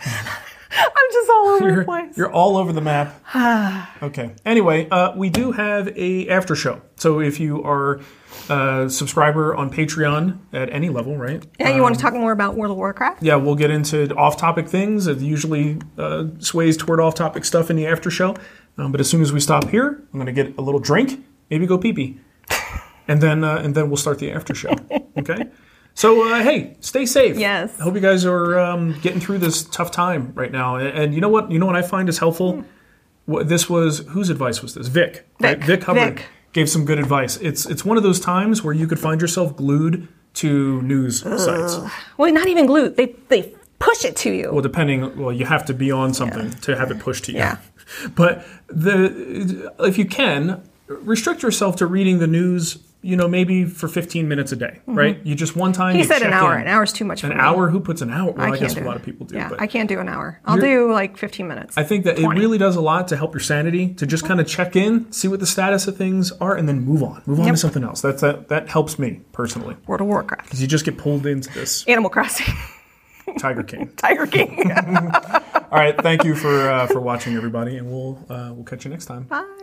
Speaker 3: I'm just all over the
Speaker 2: You're,
Speaker 3: place.
Speaker 2: you're all over the map. okay. Anyway, uh, we do have a after show. So if you are a subscriber on Patreon at any level, right?
Speaker 3: Yeah, you want to talk more about World of Warcraft?
Speaker 2: Yeah, we'll get into off-topic things. It usually uh, sways toward off-topic stuff in the after show. Um, but as soon as we stop here, I'm going to get a little drink, maybe go pee pee, and then uh, and then we'll start the after show. Okay. So uh, hey, stay safe.
Speaker 3: Yes.
Speaker 2: I hope you guys are um, getting through this tough time right now. And, and you know what? You know what I find is helpful. What this was whose advice was this? Vic. Right?
Speaker 3: Vic.
Speaker 2: Vic Hubbard
Speaker 3: Vic.
Speaker 2: gave some good advice. It's it's one of those times where you could find yourself glued to news sites.
Speaker 3: Well, not even glued. They they push it to you.
Speaker 2: Well, depending, well, you have to be on something to have it pushed to you.
Speaker 3: Yeah.
Speaker 2: But the if you can restrict yourself to reading the news, you know, maybe for 15 minutes a day, right? You just one time.
Speaker 3: Mm-hmm. he
Speaker 2: you
Speaker 3: said an hour.
Speaker 2: in.
Speaker 3: An hour's too much for
Speaker 2: An
Speaker 3: me.
Speaker 2: hour? Who puts an hour? Well, I,
Speaker 3: can't
Speaker 2: guess a lot
Speaker 3: it.
Speaker 2: of people do.
Speaker 3: Yeah,
Speaker 2: but
Speaker 3: I can't do an hour. I'll do like 15 minutes.
Speaker 2: I think that it really does a lot to help your sanity to just kind of check in, see what the status of things are, and then move on. Move on to something else. That's that. That helps me personally
Speaker 3: World of Warcraft.
Speaker 2: because you just get pulled into this
Speaker 3: Animal Crossing.
Speaker 2: Tiger King.
Speaker 3: Tiger King.
Speaker 2: All right, thank you for uh, for watching, everybody, and we'll uh, we'll catch you next time.
Speaker 3: Bye.